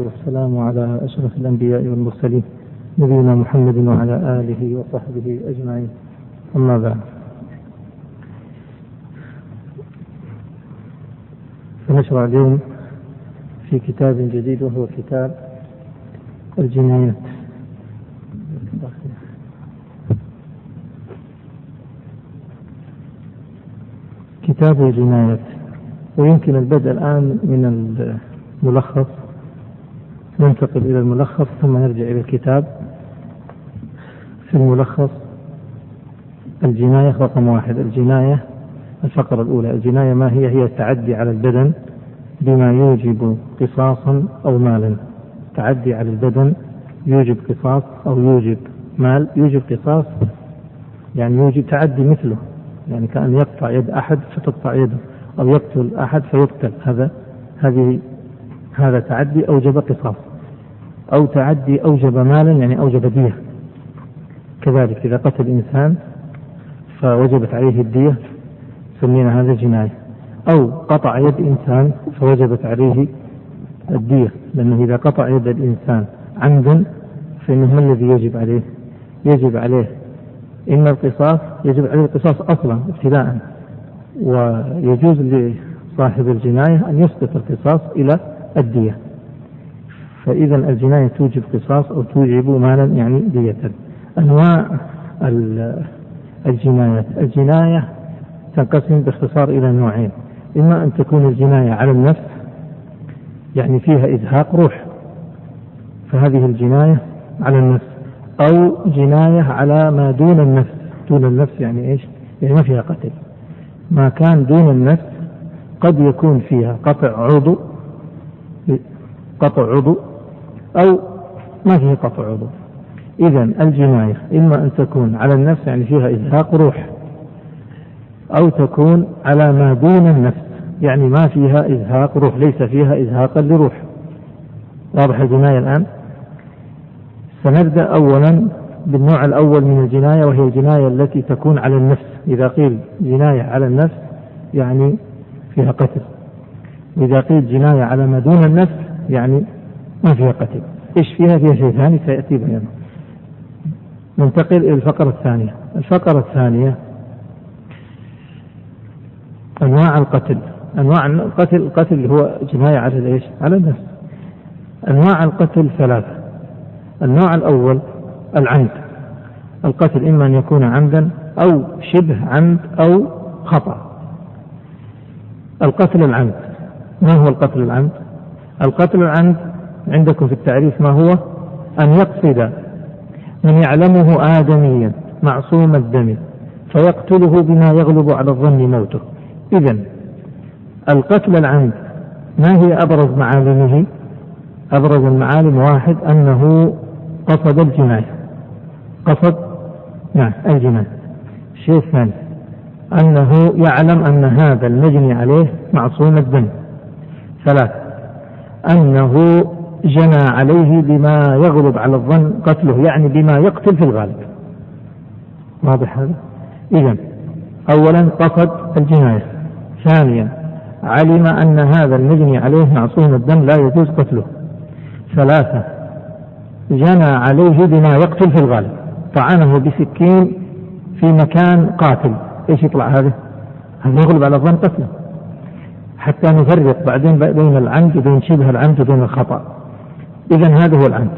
والسلام على أشرف الأنبياء والمرسلين نبينا محمد وعلى آله وصحبه أجمعين. أما بعد. فنشرع اليوم في كتاب جديد وهو كتاب الجنايات. كتاب الجنايات. ويمكن البدء الآن من الملخص. ننتقل إلى الملخص ثم نرجع إلى الكتاب. في الملخص الجناية رقم واحد. الجناية الفقرة الأولى. الجناية ما هي؟ هي التعدي على البدن بما يوجب قصاصا أو مالا تعدي على البدن يوجب قصاص أو يوجب مال. يوجب قصاص يعني يوجب تعدي مثله. يعني كأن يقطع يد أحد فتقطع يده أو يقتل أحد فيقتل. هذا هذه هذا تعدي أوجب قصاص. أو تعدي أوجب مالا يعني أوجب دية. كذلك إذا قتل إنسان فوجبت عليه الدية سمينا هذا جناية. أو قطع يد إنسان فوجبت عليه الدية لأنه إذا قطع يد الإنسان عمدا فإنه ما الذي يجب عليه؟ يجب عليه إما القصاص يجب عليه القصاص أصلا ابتداء. ويجوز لصاحب الجناية أن يسقط القصاص إلى الدية. فإذا الجناية توجب قصاص أو توجب مالا يعني دية. أنواع الجنايات. الجناية تنقسم باختصار إلى نوعين. إما أن تكون الجناية على النفس يعني فيها إزهاق روح فهذه الجناية على النفس. أو جناية على ما دون النفس. دون النفس يعني إيش؟ يعني ما فيها قتل. ما كان دون النفس قد يكون فيها قطع عضو قطع عضو أو ما فيه قطع عضو. إذا الجناية إما أن تكون على النفس يعني فيها إزهاق روح أو تكون على ما دون النفس يعني ما فيها إزهاق روح ليس فيها إزهاقا لروح. واضح الجناية الآن؟ سنبدأ أولا بالنوع الأول من الجناية وهي الجناية التي تكون على النفس. إذا قيل جناية على النفس يعني فيها قتل. إذا قيل جناية على ما دون النفس يعني ما فيها قتل إيش فيها فيها شيء ثاني سيأتي بيانه. ننتقل إلى الفقرة الثانية. الفقرة الثانية أنواع القتل. أنواع القتل القتل هو جناية على إيش؟ على النفس أنواع القتل ثلاثة. النوع الأول العمد. القتل إما أن يكون عمدا أو شبه عمد أو خطأ. القتل العمد. ما هو القتل العمد؟ القتل العمد عندكم في التعريف ما هو؟ أن يقصد من يعلمه آدميا معصوم الدم فيقتله بما يغلب على الظن موته. إذا القتل العمد ما هي أبرز معالمه؟ أبرز المعالم واحد أنه قصد الجناية قصد؟ نعم الجناية الشيء الثاني أنه يعلم أن هذا المجني عليه معصوم الدم. ثلاث أنه جنى عليه بما يغلب على الظن قتله يعني بما يقتل في الغالب. واضح هذا؟ إذا أولا قصد الجناية. ثانيا علم أن هذا المجني عليه معصوم الدم لا يجوز قتله. ثلاثة جنى عليه بما يقتل في الغالب. طعنه بسكين في مكان قاتل. إيش يطلع هذا؟ هذا يغلب على الظن قتله. حتى نفرق بعدين بين العمد وبين شبه العمد وبين الخطأ. إذا هذا هو العمد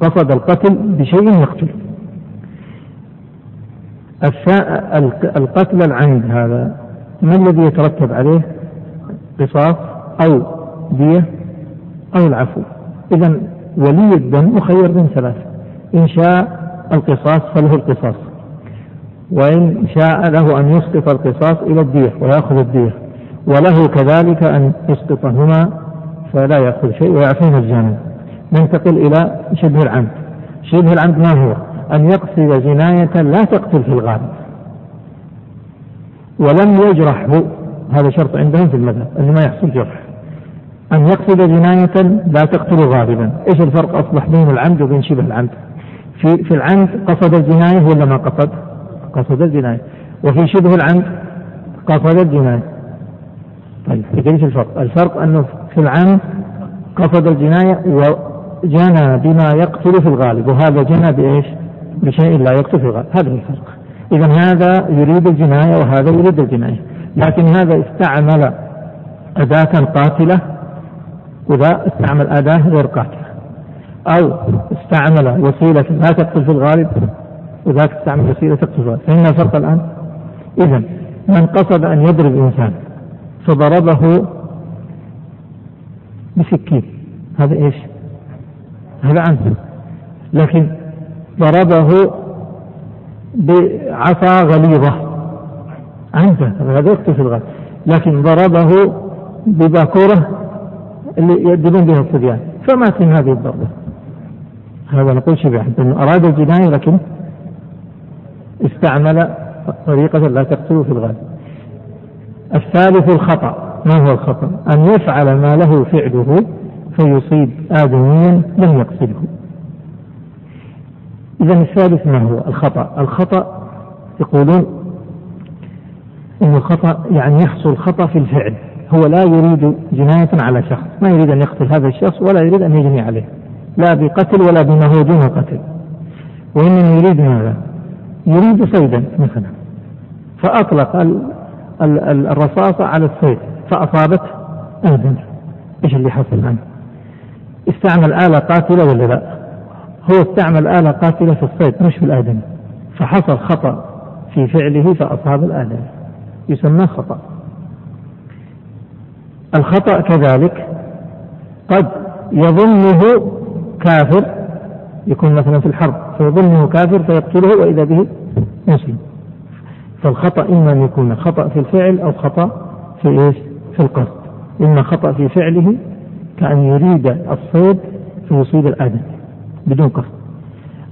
قصد القتل بشيء يقتل. القتل العمد هذا ما الذي يترتب عليه؟ قصاص أو دية أو العفو. إذا ولي الدم مخير بين ثلاث إن شاء القصاص فله القصاص. وإن شاء له أن يسقط القصاص إلى الدية ويأخذ الدية. وله كذلك أن يسقطهما فلا يأخذ شيء ويعفو مجانا ننتقل إلى شبه العمد. شبه العمد ما هو؟ أن يقصد جناية لا تقتل في الغالب ولم يجرحه هذا شرط عندهم في المذهب أن ما يحصل جرح. أن يقصد جناية لا تقتل غالبا إيش الفرق أصبح بين العمد وبين شبه العمد؟ في, في العمد قصد الجناية ولا ما قصد؟ قصد الجناية. وفي شبه العمد قصد الجناية. طيب إيش الفرق؟ الفرق أنه في العمد قصد الجناية وجنى بما يقتل في الغالب وهذا جنى بإيش؟ بشيء لا يقتل في الغالب. هذا الفرق. إذا هذا يريد الجناية وهذا يريد الجناية. لكن هذا استعمل أداة قاتلة وذا استعمل أداة غير قاتلة. أو استعمل وسيلة لا تقتل في الغالب وذاك استعمل وسيلة تقتل في الغالب. فإن الفرق الآن إذا من قصد أن يضرب إنسان فضربه بسكين. هذا إيش؟ هذا عنف لكن ضربه بعصا غليظة. عنف هذا يقتل في الغالب لكن ضربه بباكورة اللي يؤدبون بها الصبيان. فمات من هذه الضربة. هذا نقول شبه أنه أراد الجناية لكن استعمل طريقة لا تقتل في الغالب الثالث الخطأ. ما هو الخطأ؟ أن يفعل ما له فعله فيصيب آدميا لم يقصده إذا الثالث ما هو؟ الخطأ. الخطأ يقولون أن الخطأ يعني يحصل خطأ في الفعل. هو لا يريد جناية على شخص. ما يريد أن يقتل هذا الشخص ولا يريد أن يجني عليه. لا بقتل ولا بما هو دون قتل وإنما يريد ماذا؟ يريد صيدا مثلا. فأطلق الرصاصة على الصيد. فأصابت آدم. إيش اللي حصل الآن استعمل آلة قاتلة ولا لا؟ هو استعمل آلة قاتلة في الصيد مش في الآدم فحصل خطأ في فعله فأصاب الآدم يسمى خطأ. الخطأ كذلك قد يظنه كافر يكون مثلا في الحرب فيظنه كافر فيقتله وإذا به مسلم. فالخطأ إما أن يكون خطأ في الفعل أو خطأ في إيش؟ في القصد. إما خطأ في فعله كأن يريد الصيد فيصيب الآدم بدون قصد.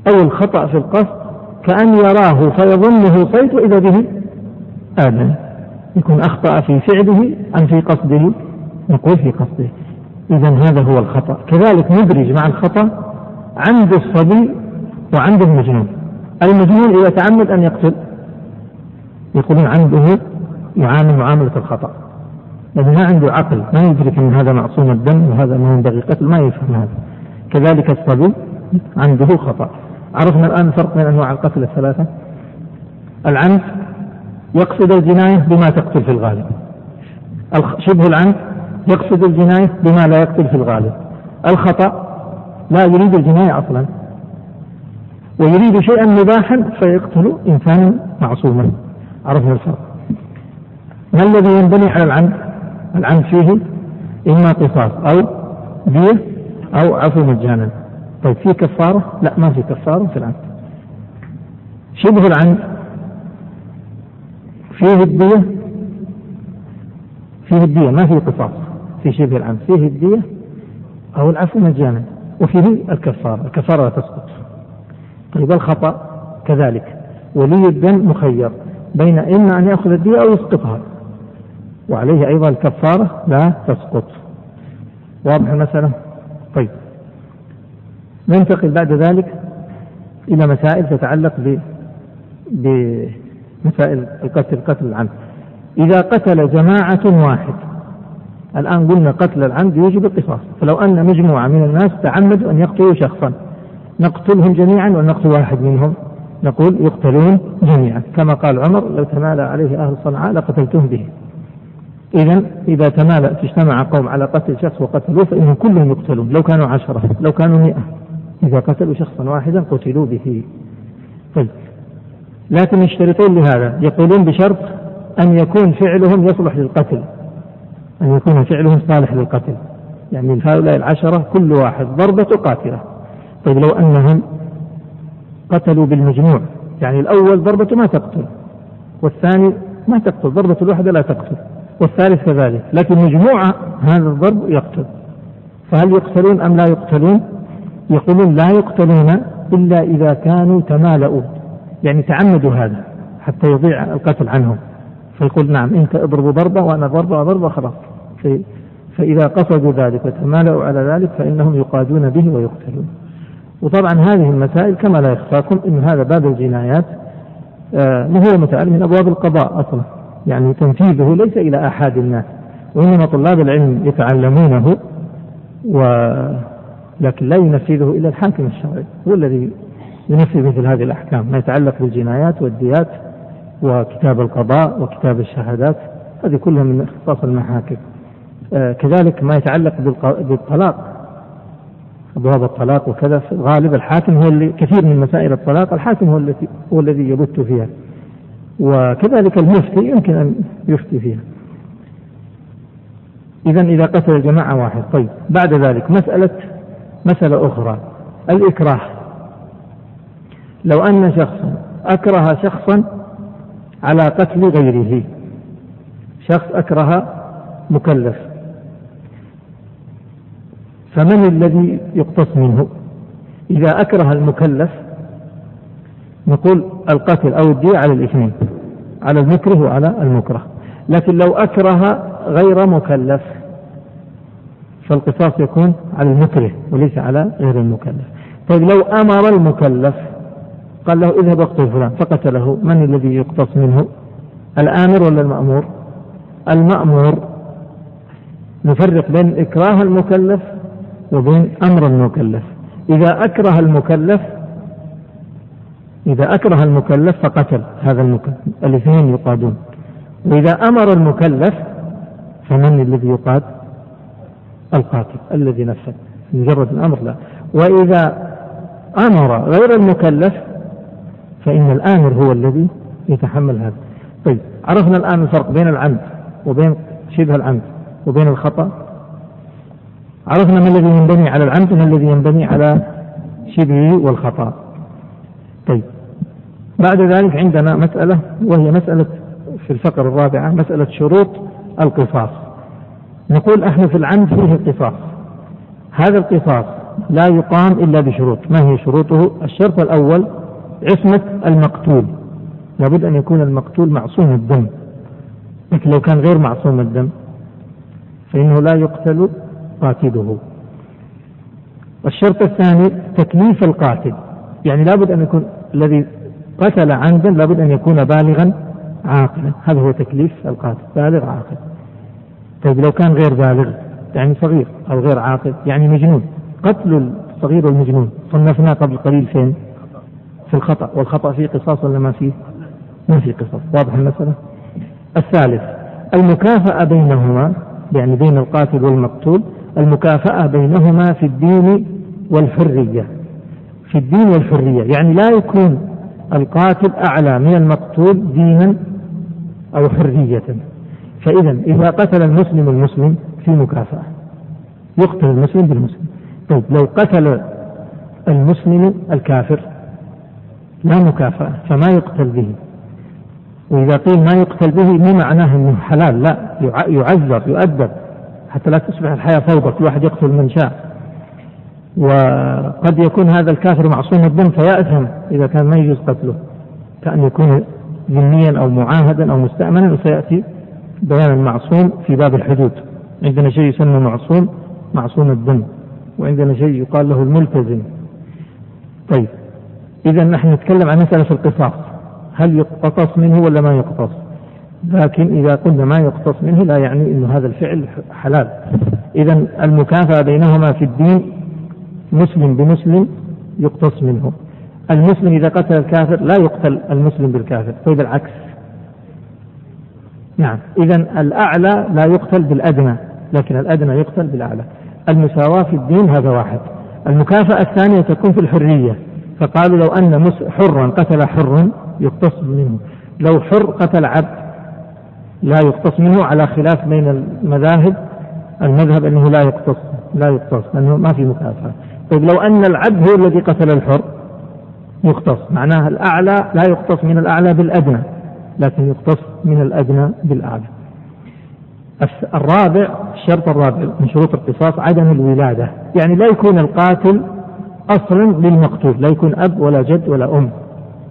أو الخطأ في القصد كأن يراه فيظنه صيد وإذا به آدم يكون أخطأ في فعله أم في قصده. نقول في قصده. إذا هذا هو الخطأ. كذلك ندرج مع الخطأ عند الصبي وعند المجنون. المجنون إذا تعمد أن يقتل. يقولون عنده يعامل معاملة الخطأ. لأنه ما عنده عقل ما يدرك أن هذا معصوم الدم وهذا ما ينبغي قتل ما يفهم هذا. كذلك الصبي عنده خطأ. عرفنا الآن الفرق بين أنواع القتل الثلاثة. العنف يقصد الجناية بما تقتل في الغالب. شبه العنف يقصد الجناية بما لا يقتل في الغالب. الخطأ لا يريد الجناية أصلا. ويريد شيئا مباحا فيقتل إنسانا معصوما. عرفنا الفرق. ما الذي ينبني على العمد العمد فيه إما قصاص أو دية أو عفو مجانا. طيب في كفارة؟ لا ما في كفارة في العمد شبه العمد فيه الدية؟ فيه الدية ما فيه قصاص. في شبه العمد فيه الدية أو العفو مجانا. وفيه الكفارة. الكفارة لا تسقط. طيب الخطأ كذلك. ولي الدم مخير بين إما أن يأخذ الدية أو يسقطها. وعليه أيضا الكفارة لا تسقط. واضح المسألة؟ طيب. ننتقل بعد ذلك إلى مسائل تتعلق ب بمسائل القتل قتل العمد. إذا قتل جماعة واحد الآن قلنا قتل العمد يوجب القصاص. فلو أن مجموعة من الناس تعمدوا أن يقتلوا شخصا نقتلهم جميعا ونقتل واحد منهم نقول يقتلون جميعا. كما قال عمر لو تمالى عليه أهل صنعاء لقتلتهم به. إذا إذا تمالأ اجتمع قوم على قتل شخص وقتلوه فإنهم كلهم يقتلون. لو كانوا عشرة لو كانوا مئة. إذا قتلوا شخصا واحدا قتلوا به. طيب. لكن يشترطون لهذا. يقولون بشرط أن يكون فعلهم يصلح للقتل. أن يكون فعلهم صالح للقتل. يعني هؤلاء العشرة كل واحد ضربة قاتلة. طيب لو أنهم قتلوا بالمجموع. يعني الأول ضربة ما تقتل. والثاني ما تقتل. ضربة الواحدة لا تقتل. والثالث كذلك. لكن مجموعة هذا الضرب يقتل. فهل يقتلون أم لا يقتلون؟ يقولون لا يقتلون إلا إذا كانوا تمالؤوا. يعني تعمدوا هذا حتى يضيع القتل عنهم. فيقول نعم أنت اضرب ضربة وأنا ضربة ضربة خلاص. فإذا قصدوا ذلك وتمالؤوا على ذلك فإنهم يقادون به ويقتلون. وطبعا هذه المسائل كما لا يخفاكم أن هذا باب الجنايات آه هو مسائل من أبواب القضاء أصلا. يعني تنفيذه ليس إلى آحاد الناس وإنما طلاب العلم يتعلمونه و لكن لا ينفذه إلا الحاكم الشرعي هو الذي ينفذ مثل هذه الأحكام ما يتعلق بالجنايات والديات وكتاب القضاء وكتاب الشهادات هذه كلها من اختصاص المحاكم. آه كذلك ما يتعلق بالطلاق أبواب الطلاق وكذا غالب الحاكم هو اللي كثير من مسائل الطلاق الحاكم هو الذي هو الذي يبت فيها. وكذلك المفتي يمكن أن يفتي فيها. إذا إذا قتل جماعة واحد. طيب بعد ذلك مسألة مسألة أخرى. الإكراه. لو أن شخصا أكره شخصا على قتل غيره شخص أكره مكلف فمن الذي يقتص منه؟ إذا أكره المكلف نقول القتل أو الدية على الإثنين على المكره وعلى المكره. لكن لو أكره غير مكلف فالقصاص يكون على المكره وليس على غير المكلف. طيب لو أمر المكلف قال له اذهب اقتل فلان فقتله. من الذي يقتص منه؟ الآمر ولا المأمور؟ المأمور نفرق بين إكراه المكلف وبين أمر المكلف. إذا أكره المكلف إذا أكره المكلف فقتل هذا المكلف الاثنين يقادون. وإذا أمر المكلف فمن الذي يقاد؟ القاتل الذي نفذ مجرد الأمر لا. وإذا أمر غير المكلف فإن الآمر هو الذي يتحمل هذا. طيب عرفنا الآن الفرق بين العمد وبين شبه العمد وبين الخطأ. عرفنا ما الذي ينبني على العمد وما الذي ينبني على شبهه والخطأ. طيب. بعد ذلك عندنا مسألة وهي مسألة في الفقرة الرابعة مسألة شروط القصاص. نقول إحنا في العمد فيه قصاص. هذا القصاص لا يقام إلا بشروط. ما هي شروطه؟ الشرط الأول عصمة المقتول. لابد أن يكون المقتول معصوم الدم. لكن لو كان غير معصوم الدم فإنه لا يقتل قاتله. الشرط الثاني تكليف القاتل. يعني لابد أن يكون الذي قتل عمدا لابد أن يكون بالغا عاقلا. هذا هو تكليف القاتل. بالغ عاقل. طيب لو كان غير بالغ يعني صغير أو غير عاقل يعني مجنون. قتل الصغير والمجنون. صنفناه قبل قليل فين؟ في الخطأ. والخطأ فيه قصاص ولا ما فيه؟ ما فيه قصاص. واضح المسألة؟ الثالث المكافأة بينهما يعني بين القاتل والمقتول المكافأة بينهما في الدين والحرية. في الدين والحرية يعني لا يكون القاتل أعلى من المقتول دينا أو حرية. فإذا إذا قتل المسلم المسلم في مكافأة يقتل المسلم بالمسلم. طيب لو قتل المسلم الكافر لا مكافأة فما يقتل به؟ وإذا قيل ما يقتل به مو معناه أنه حلال لا يعذر يؤدب. حتى لا تصبح الحياة فوضى كل واحد يقتل من شاء. وقد يكون هذا الكافر معصوم الدم فيأثم إذا كان ما يجوز قتله. كأن يكون ذميا أو معاهدا أو مستأمنا وسيأتي بيان المعصوم في باب الحدود. عندنا شيء يسمى معصوم معصوم الدم وعندنا شيء يقال له الملتزم. طيب إذا نحن نتكلم عن مسألة القصاص. هل يقتص منه ولا ما يقتص؟ لكن إذا قلنا ما يقتص منه لا يعني أن هذا الفعل حلال. إذا المكافأة بينهما في الدين مسلم بمسلم يقتص منه. المسلم إذا قتل الكافر لا يقتل المسلم بالكافر طيب العكس. نعم إذا الأعلى لا يقتل بالأدنى لكن الأدنى يقتل بالأعلى. المساواة في الدين هذا واحد. المكافأة الثانية تكون في الحرية. فقالوا لو أن حرا قتل حر يقتص منه. لو حر قتل عبد لا يقتص منه على خلاف بين المذاهب المذهب أنه لا يقتص لا يقتص لأنه ما في مكافأة. طيب لو أن العبد هو الذي قتل الحر يقتص معناها الأعلى لا يقتص من الأعلى بالأدنى لكن يقتص من الأدنى بالأعلى. الرابع الشرط الرابع من شروط القصاص عدم الولادة. يعني لا يكون القاتل أصلا للمقتول لا يكون أب ولا جد ولا أم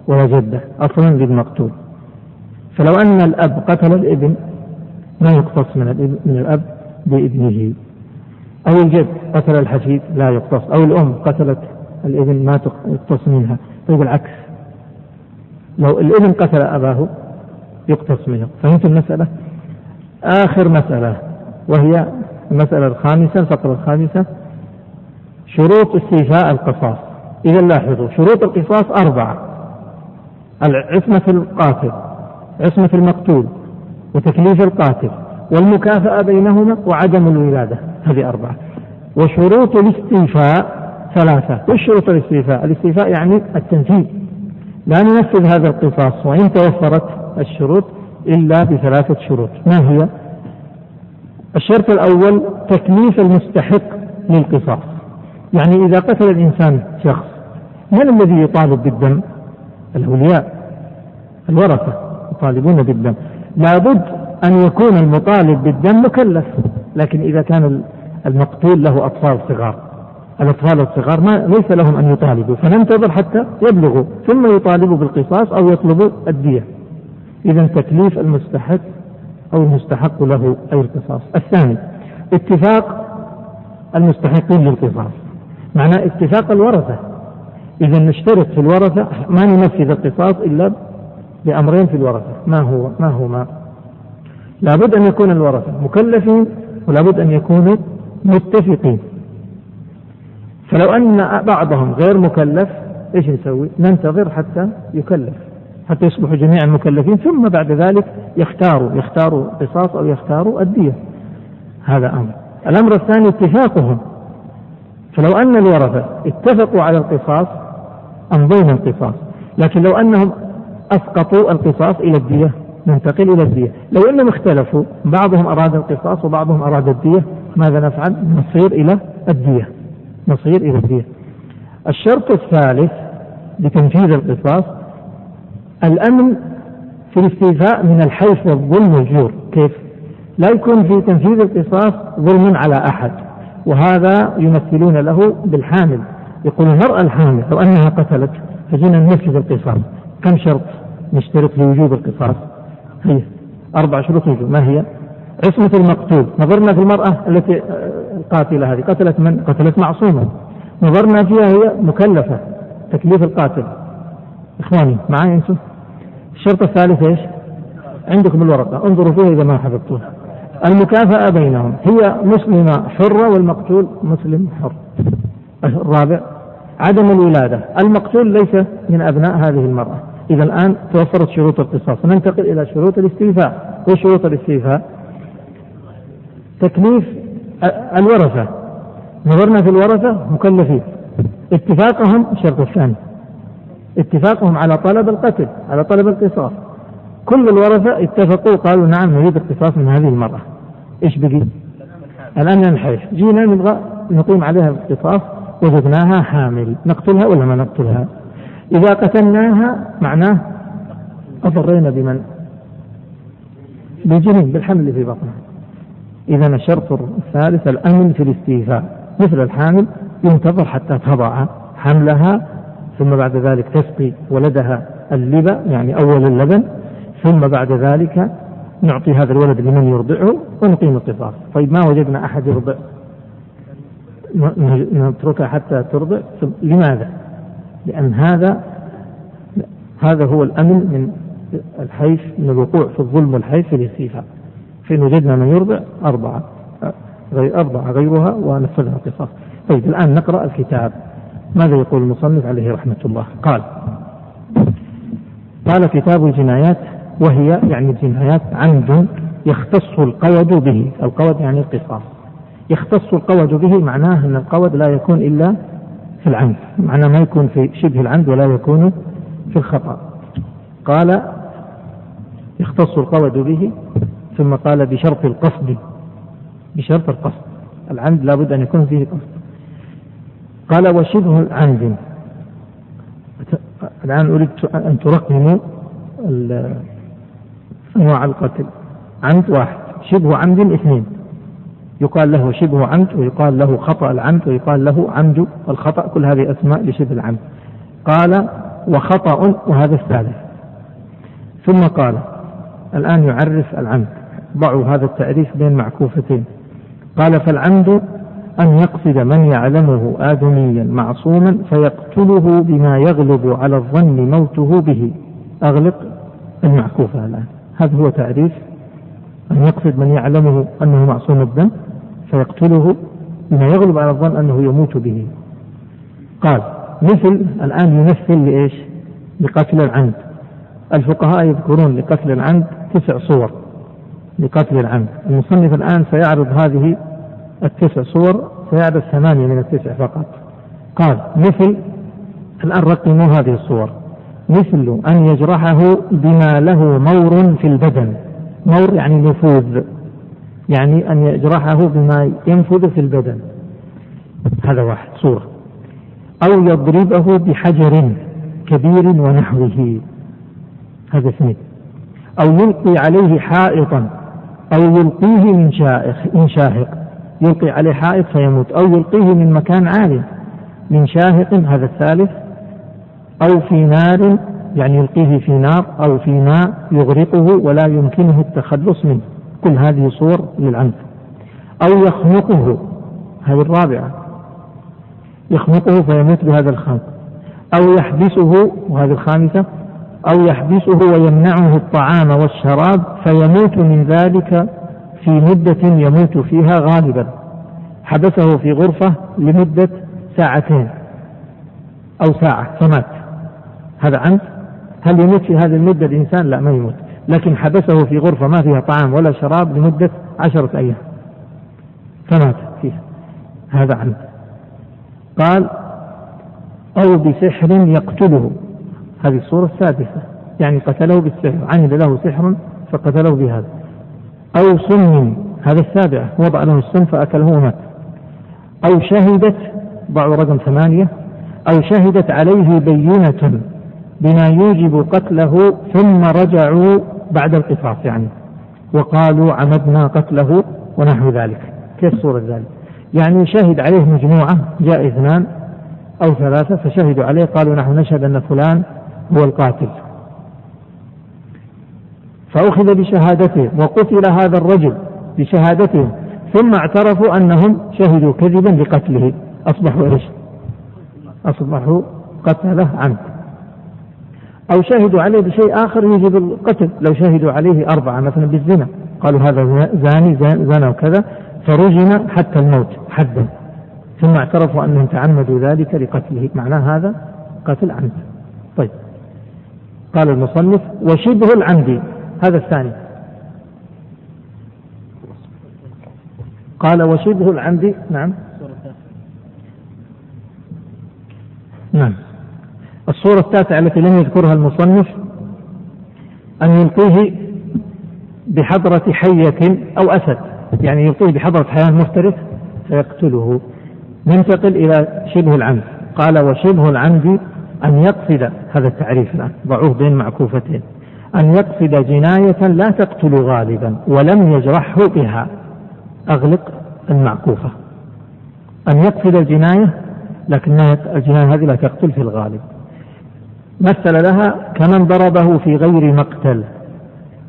ولا جدة أصلا للمقتول. فلو أن الأب قتل الإبن ما يقتص من من الأب بابنه أو الجد قتل الحفيد لا يقتص أو الأم قتلت الإبن ما يقتص منها. طيب العكس. لو الإبن قتل أباه يقتص منه. فهمت المسألة؟ آخر مسألة وهي المسألة الخامسة الفقرة الخامسة. شروط استيفاء القصاص. إذا لاحظوا شروط القصاص أربعة. العصمة القاتل عصمة المقتول وتكليف القاتل. والمكافأة بينهما وعدم الولادة. هذه أربعة. وشروط الاستيفاء ثلاثة. وش شروط الاستيفاء الاستيفاء يعني التنفيذ. لا ننفذ هذا القصاص وإن توفرت الشروط إلا بثلاثة شروط. ما هي؟ الشرط الأول تكليف المستحق للقصاص. يعني إذا قتل الإنسان شخص من الذي يطالب بالدم؟ الأولياء الورثة يطالبون بالدم. لابد أن يكون المطالب بالدم مكلف لكن إذا كان المقتول له أطفال صغار. الأطفال الصغار ما ليس لهم أن يطالبوا فننتظر حتى يبلغوا ثم يطالبوا بالقصاص أو يطلبوا الدية. إذا تكليف المستحق أو المستحق له أي القصاص. الثاني اتفاق المستحقين للقصاص. معناه اتفاق الورثة. إذا نشترط في الورثة ما ننفذ القصاص إلا بأمرين في الورثة. ما هو؟ ما هما لابد أن يكون الورثة مكلفين ولابد أن يكونوا متفقين. فلو أن بعضهم غير مكلف إيش نسوي؟ ننتظر حتى يكلف حتى يصبحوا جميعا مكلفين ثم بعد ذلك يختاروا يختاروا قصاص أو يختاروا الدية. هذا أمر. الأمر الثاني اتفاقهم. فلو أن الورثة اتفقوا على القصاص أمضينا القصاص. لكن لو أنهم أسقطوا القصاص إلى الدية ننتقل إلى الدية. لو أنهم اختلفوا بعضهم أراد القصاص وبعضهم أراد الدية ماذا نفعل؟ نصير إلى الدية. نصير إلى الدية. الشرط الثالث لتنفيذ القصاص الأمن في الاستيفاء من الحيف والظلم والجور كيف؟ لا يكون في تنفيذ القصاص ظلم على أحد وهذا يمثلون له بالحامل. يقول المرأة الحامل لو أنها قتلت فجينا ننفذ القصاص. كم شرط نشترط لوجوب القصاص؟ هي أربع شروط وجوب ما هي؟ عصمة المقتول. نظرنا في المرأة التي القاتلة هذه. قتلت من؟ قتلت معصومة. نظرنا فيها هي مكلفة. تكليف القاتل. إخواني معي أنتم؟ الشرط الثالث إيش؟ عندكم الورقة. انظروا فيها إذا ما حفظتوها. المكافأة بينهم. هي مسلمة حرة والمقتول مسلم حر. الرابع عدم الولادة. المقتول ليس من أبناء هذه المرأة. إذا الآن توفرت شروط القصاص. ننتقل إلى شروط الاستيفاء. وشروط الاستيفاء؟ تكليف الورثة. نظرنا في الورثة مكلفين. اتفاقهم الشرط الثاني اتفاقهم على طلب القتل على طلب القصاص. كل الورثة اتفقوا قالوا نعم نريد القصاص من هذه المرأة. إيش بقي؟ الآن ننحرف. جينا نبغى نقيم عليها القصاص وجدناها حامل. نقتلها ولا ما نقتلها؟ إذا قتلناها معناه أضرينا بمن؟ بالجنين بالحمل اللي في بطنها إذا الشرط الثالث الأمن في الاستيفاء. مثل الحامل ينتظر حتى تضع حملها ثم بعد ذلك تسقي ولدها اللبا يعني أول اللبن ثم بعد ذلك نعطي هذا الولد لمن يرضعه ونقيم القصاص. طيب ما وجدنا أحد يرضع؟ نتركها حتى ترضع؟ لماذا؟ لأن هذا هذا هو الأمن من الحيف من الوقوع في الظلم والحيف في فإن وجدنا من يرضع أربعة أربعة غيرها ونفذها القصاص. طيب الآن نقرأ الكتاب. ماذا يقول المصنف عليه رحمة الله؟ قال قال كتاب الجنايات وهي يعني الجنايات عمد يختص القود به. القود يعني القصاص. يختص القود به معناه أن القود لا يكون إلا في العمد. معناه ما يكون في شبه العمد ولا يكون في الخطأ. قال يختص القود به ثم قال بشرط القصد. بشرط القصد. العمد لابد أن يكون فيه قصد. قال وشبه عمد الآن أريد أن ترقموا أنواع القتل. عمد واحد. شبه عمد اثنين. يقال له شبه عمد ويقال له خطأ العمد ويقال له عمد الخطأ كل هذه أسماء لشبه العمد. قال وخطأ وهذا الثالث. ثم قال الآن يعرف العمد. ضعوا هذا التعريف بين معكوفتين. قال فالعمد أن يقصد من يعلمه آدميا معصوما فيقتله بما يغلب على الظن موته به. أغلق المعكوفة الآن. هذا هو تعريف أن يقصد من يعلمه أنه معصوم الدم فيقتله بما يغلب على الظن أنه يموت به. قال مثل الآن يمثل لإيش؟ لقتل العمد الفقهاء يذكرون لقتل العمد تسع صور. لقتل العمد المصنف الآن سيعرض هذه التسع صور سيعرض ثمانية من التسع فقط. قال مثل الآن رقموا هذه الصور. مثل أن يجرحه بما له مور في البدن. مور يعني نفوذ. يعني أن يجرحه بما ينفذ في البدن. هذا واحد. صورة. أو يضربه بحجر كبير ونحوه. هذا اثنين. أو يلقي عليه حائطا. أو يلقيه من شائخ من شاهق. يلقي عليه حائط فيموت. أو يلقيه من مكان عالي. من شاهق هذا الثالث. أو في نار يعني يلقيه في نار. أو في ماء يغرقه ولا يمكنه التخلص منه. كل هذه صور للعنف أو يخنقه هذه الرابعة يخنقه فيموت بهذا الخنق أو يحبسه وهذه الخامسة أو يحبسه ويمنعه الطعام والشراب فيموت من ذلك في مدة يموت فيها غالبا. حبسه في غرفة لمدة ساعتين أو ساعة فمات. هذا عنف؟ هل يموت في هذه المدة الإنسان؟ لا ما يموت. لكن حبسه في غرفة ما فيها طعام ولا شراب لمدة عشرة أيام. فمات فيها. هذا عنف قال أو بسحر يقتله. هذه الصورة السادسة. يعني قتله بالسحر. عمل له سحر فقتله بهذا. أو سم. هذا السابعة. وضع له السم فأكله ومات. أو شهدت ضعوا رقم ثمانية أو شهدت عليه بينة بما يوجب قتله ثم رجعوا بعد القصاص يعني. وقالوا عمدنا قتله ونحو ذلك. كيف صورة ذلك؟ يعني شهد عليه مجموعة جاء اثنان أو ثلاثة فشهدوا عليه قالوا نحن نشهد أن فلان هو القاتل. فأخذ بشهادته وقتل هذا الرجل بشهادتهم ثم اعترفوا أنهم شهدوا كذبا بقتله. أصبحوا إيش؟ أصبحوا قتله عنه. أو شهدوا عليه بشيء آخر يجب القتل. لو شهدوا عليه أربعة مثلا بالزنا. قالوا هذا زاني زنا وكذا. فرجم حتى الموت حدا. ثم اعترفوا أنهم تعمدوا ذلك لقتله. معناه هذا قتل عمد. طيب. قال المصنف وشبه العمد. هذا الثاني. قال وشبه العمد. نعم. نعم. الصورة التاسعة التي لم يذكرها المصنف أن يلقيه بحضرة حية أو أسد. يعني يلقيه بحضرة حيوان مفترس فيقتله. ننتقل إلى شبه العمد. قال وشبه العمد أن يقصد هذا التعريف الآن ضعوه بين معكوفتين أن يقصد جناية لا تقتل غالبا ولم يجرحه بها. أغلق المعكوفة. أن يقصد الجناية لكن الجناية هذه لا تقتل في الغالب. مثل لها كمن ضربه في غير مقتل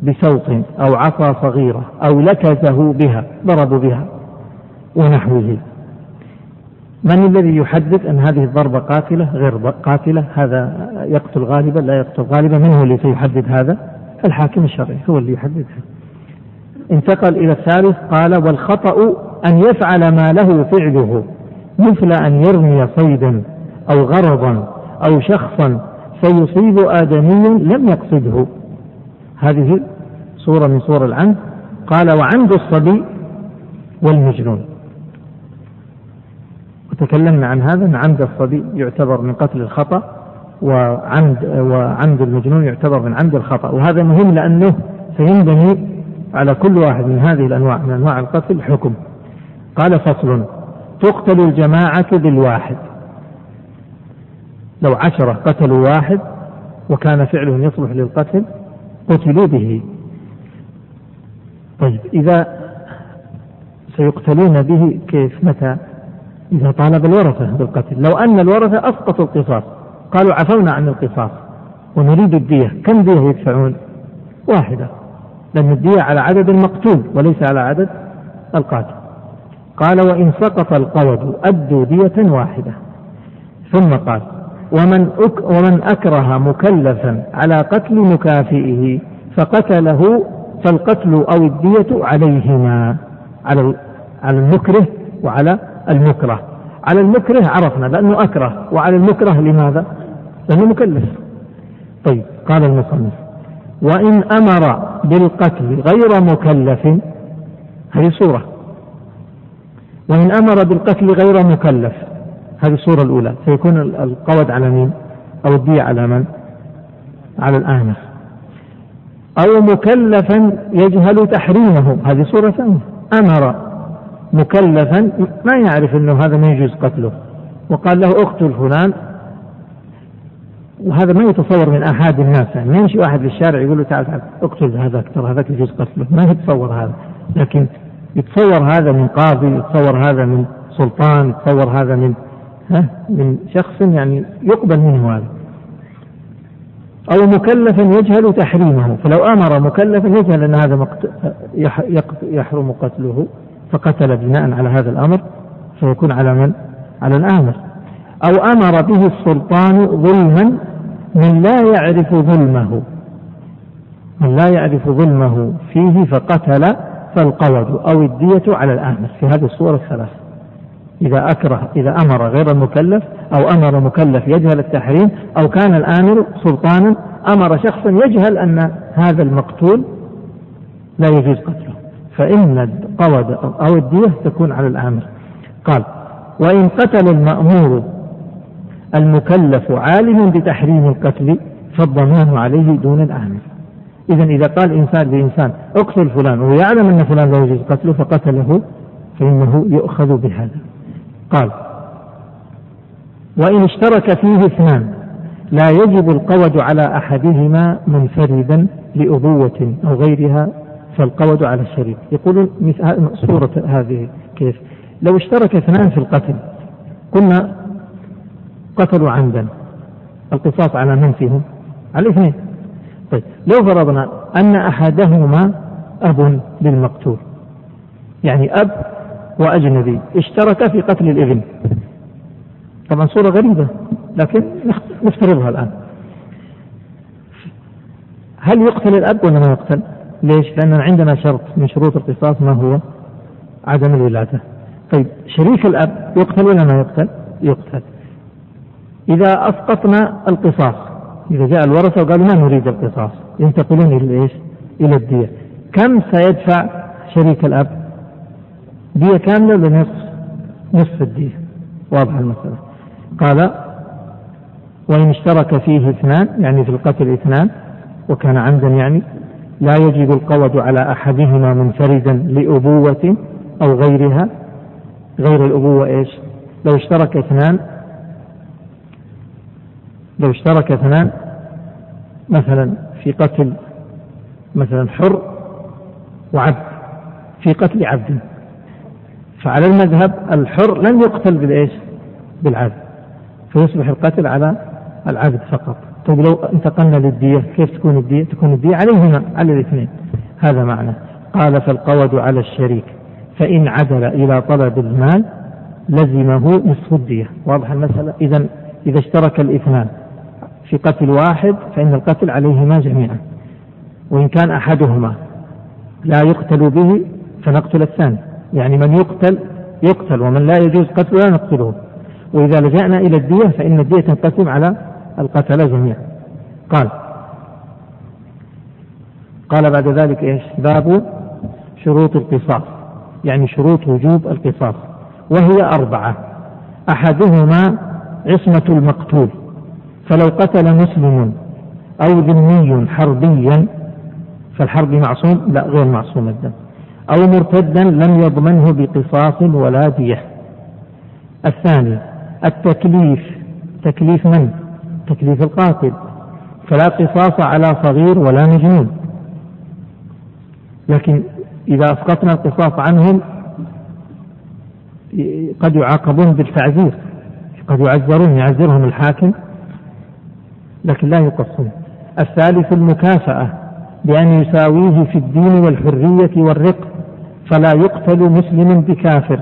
بسوط أو عصا صغيرة أو لكزه بها ضربوا بها ونحوه. من الذي يحدد أن هذه الضربة قاتلة؟ غير قاتلة. هذا يقتل غالبا لا يقتل غالبا. من هو اللي سيحدد هذا؟ الحاكم الشرعي هو اللي يحددها انتقل إلى الثالث قال والخطأ أن يفعل ما له فعله مثل أن يرمي صيدا أو غرضا أو شخصا فيصيب آدمي لم يقصده. هذه صورة من صور العمد قال وعمد الصبي والمجنون. وتكلمنا عن هذا أن عمد الصبي يعتبر من قتل الخطأ وعمد وعمد المجنون يعتبر من عمد الخطأ. وهذا مهم لأنه سينبني على كل واحد من هذه الأنواع من أنواع القتل حكم. قال فصل تقتل الجماعة بالواحد. لو عشرة قتلوا واحد وكان فعلهم يصلح للقتل قتلوا به. طيب إذا سيقتلون به كيف؟ متى؟ إذا طالب الورثة بالقتل. لو أن الورثة أسقطوا القصاص قالوا عفونا عن القصاص ونريد الدية. كم دية يدفعون؟ واحدة. لأن الدية على عدد المقتول وليس على عدد القاتل. قال وإن سقط القود أدوا دية واحدة. ثم قال ومن أك ومن أكره مكلفا على قتل مكافئه فقتله فالقتل أو الدية عليهما على المكره وعلى المكره. على المكره عرفنا لأنه أكره وعلى المكره لماذا؟ لأنه مكلف. طيب قال المصنف وإن أمر بالقتل غير مكلف هذه صورة. وإن أمر بالقتل غير مكلف هذه الصورة الأولى سيكون القود على مين؟ أو الدية على من؟ على الآمر أو مكلفا يجهل تحريمه هذه صورة ثانية. أمر مكلفا ما يعرف أنه هذا ما يجوز قتله. وقال له اقتل فلان. وهذا ما يتصور من أحد الناس. يعني ما يمشي واحد في الشارع يقول له تعال تعال اقتل هذاك. ترى هذاك يجوز قتله. ما يتصور هذا. لكن يتصور هذا من قاضي يتصور هذا من سلطان يتصور هذا من ها من شخص يعني يقبل منه هذا. أو مكلفا يجهل تحريمه. فلو أمر مكلفا يجهل أن هذا يحرم قتله فقتل بناء على هذا الأمر فيكون على من؟ على الآمر. أو أمر به السلطان ظلما من لا يعرف ظلمه. من لا يعرف ظلمه فيه فقتل فالقود أو الدية على الآمر. في هذه الصور الثلاث إذا أكره إذا أمر غير المكلف أو أمر مكلف يجهل التحريم أو كان الآمر سلطانا أمر شخصا يجهل أن هذا المقتول لا يجوز قتله. فإن القود أو الدية تكون على الآمر. قال وإن قتل المأمور المكلف عالم بتحريم القتل فالضمان عليه دون الآمر. إذا إذا قال إنسان لإنسان اقتل فلان وهو يعلم أن فلان لا يجوز قتله فقتله فإنه يؤخذ بهذا. قال وإن اشترك فيه اثنان لا يجب القود على أحدهما منفردا لأبوة أو غيرها فالقود على الشريك. يقولون صورة هذه كيف؟ لو اشترك اثنان في القتل قلنا قتلوا عمدا القصاص على من فيهم؟ على الاثنين. طيب لو فرضنا أن أحدهما أب للمقتول يعني أب وأجنبي اشترك في قتل الابن طبعا صورة غريبة لكن نفترضها الآن هل يقتل الأب ولا ما يقتل؟ ليش؟ لأن عندنا شرط من شروط القصاص ما هو؟ عدم الولادة. طيب شريك الأب يقتل ولا ما يقتل؟ يقتل. إذا أسقطنا القصاص إذا جاء الورثة وقالوا ما نريد القصاص ينتقلون إلى إيش؟ إلى الدية كم سيدفع شريك الأب؟ دية كاملة ولا نصف؟ نصف الدية. واضح المسألة. قال وإن اشترك فيه اثنان يعني في القتل اثنان وكان عمدا يعني لا يجب القود على أحدهما منفردا لأبوة أو غيرها. غير الأبوة إيش؟ لو اشترك اثنان لو اشترك اثنان مثلا في قتل مثلا حر وعبد في قتل عبد. فعلى المذهب الحر لن يقتل بالإيش؟ بالعبد فيصبح القتل على العبد فقط. طيب لو انتقلنا للدية كيف تكون الدية؟ تكون الدية عليهما على الاثنين. هذا معنى. قال فالقود على الشريك فإن عدل إلى طلب المال لزمه نصف الدية. واضح المسألة؟ إذا إذا اشترك الاثنان في قتل واحد فإن القتل عليهما جميعا. وإن كان أحدهما لا يقتل به فنقتل الثاني. يعني من يقتل يقتل ومن لا يجوز قتله لا نقتله. وإذا لجأنا إلى الدية فإن الدية تنقسم على القتلة جميعا. قال قال بعد ذلك إيش؟ باب شروط القصاص يعني شروط وجوب القصاص. وهي أربعة. أحدهما عصمة المقتول. فلو قتل مسلم أو ذمي حربيا فالحربي معصوم؟ لا غير معصوم الدم. أو مرتدا لم يضمنه بقصاص ولا دية. الثاني التكليف. تكليف من؟ تكليف القاتل. فلا قصاص على صغير ولا مجنون. لكن إذا أسقطنا القصاص عنهم قد يعاقبون بالتعزير قد يعزرون يعزرهم الحاكم لكن لا يقصون. الثالث المكافأة بأن يساويه في الدين والحرية والرق. فلا يقتل مسلم بكافر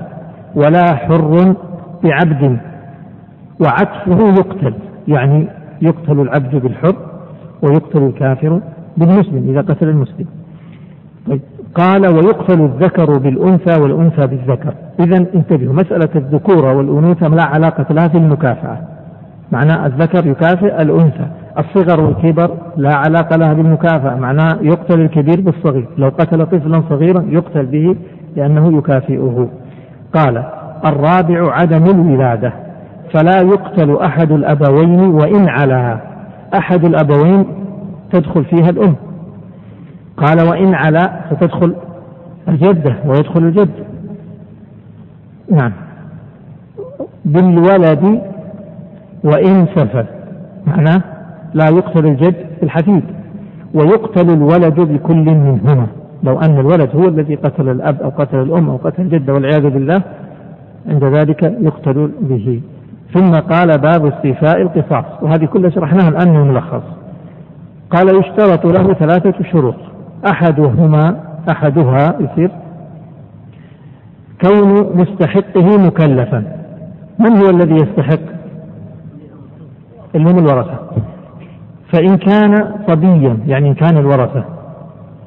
ولا حر بعبد وعطفه يقتل يعني يقتل العبد بالحر ويقتل الكافر بالمسلم إذا قتل المسلم. طيب قال ويقتل الذكر بالأنثى والأنثى بالذكر. إذا انتبهوا مسألة الذكورة والأنوثة لا علاقة لها في المكافأة. معناه الذكر يكافئ الأنثى. الصغر والكبر لا علاقة لها بالمكافأة معناه يقتل الكبير بالصغير. لو قتل طفلا صغيرا يقتل به لأنه يكافئه. قال الرابع عدم الولادة. فلا يقتل أحد الأبوين وإن علا. أحد الأبوين تدخل فيها الأم. قال وإن علا فتدخل الجدة ويدخل الجد. نعم. بالولد وإن سفل. معناه لا يقتل الجد بالحفيد ويقتل الولد بكل منهما. لو أن الولد هو الذي قتل الأب أو قتل الأم أو قتل الجد والعياذ بالله عند ذلك يقتل به. ثم قال باب استيفاء القصاص وهذه كلها شرحناها الآن ملخص. قال يشترط له ثلاثة شروط. أحدهما أحدها يصير كون مستحقه مكلفا. من هو الذي يستحق؟ اللي هم الورثة. فإن كان صبيا يعني إن كان الورثة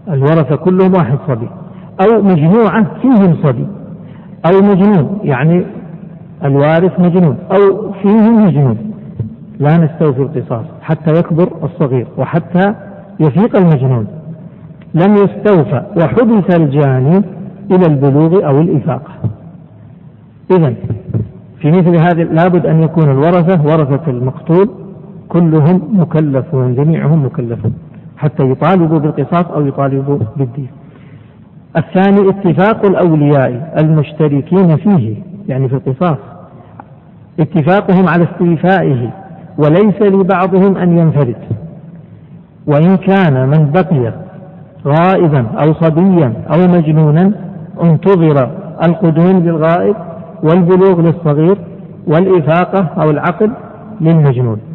الورثة كلهم واحد صبي. أو مجموعة فيهم صبي. أو مجنون يعني الوارث مجنون. أو فيه مجنون. لا نستوفي القصاص حتى يكبر الصغير وحتى يفيق المجنون. لم يستوفى وحبس الجاني إلى البلوغ أو الإفاقة. إذا في مثل هذه لابد أن يكون الورثة ورثة المقتول كلهم مكلفون جميعهم مكلفون حتى يطالبوا بالقصاص أو يطالبوا بالدين. الثاني اتفاق الأولياء المشتركين فيه يعني في القصاص. اتفاقهم على استيفائه وليس لبعضهم أن ينفرد. وإن كان من بقي غائبا أو صبيا أو مجنونا انتظر القدوم للغائب والبلوغ للصغير والإفاقة أو العقل للمجنون.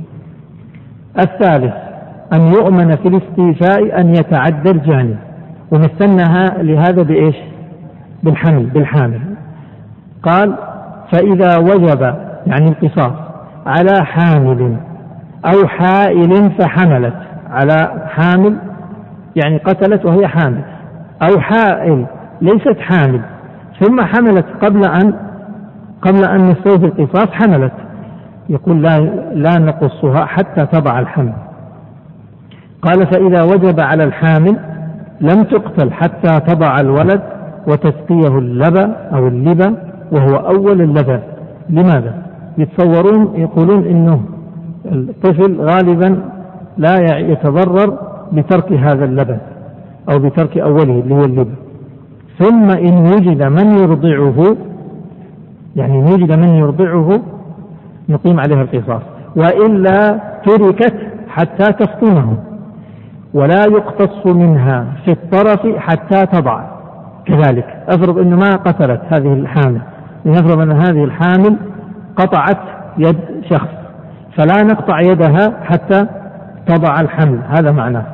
الثالث أن يؤمن في الاستيفاء أن يتعدى الجاني ومثلنا لهذا بإيش؟ بالحمل بالحامل. قال فإذا وجب يعني القصاص على حامل أو حائل فحملت. على حامل يعني قتلت وهي حامل. أو حائل ليست حامل ثم حملت قبل أن قبل أن نستوفي القصاص حملت. يقول لا لا نقصها حتى تضع الحمل قال فإذا وجب على الحامل لم تقتل حتى تضع الولد وتسقيه اللبن أو اللبن وهو أول اللبن. لماذا؟ يتصورون يقولون إنه الطفل غالبا لا يتضرر بترك هذا اللبن أو بترك أوله اللي هو اللبن. ثم إن وجد من يرضعه يعني إن وجد من يرضعه نقيم عليها القصاص وإلا تركت حتى تفطمه ولا يقتص منها في الطرف حتى تضع. كذلك. افرض إنه ما قتلت هذه الحامل. لنفرض أن هذه الحامل قطعت يد شخص. فلا نقطع يدها حتى تضع الحمل. هذا معناه.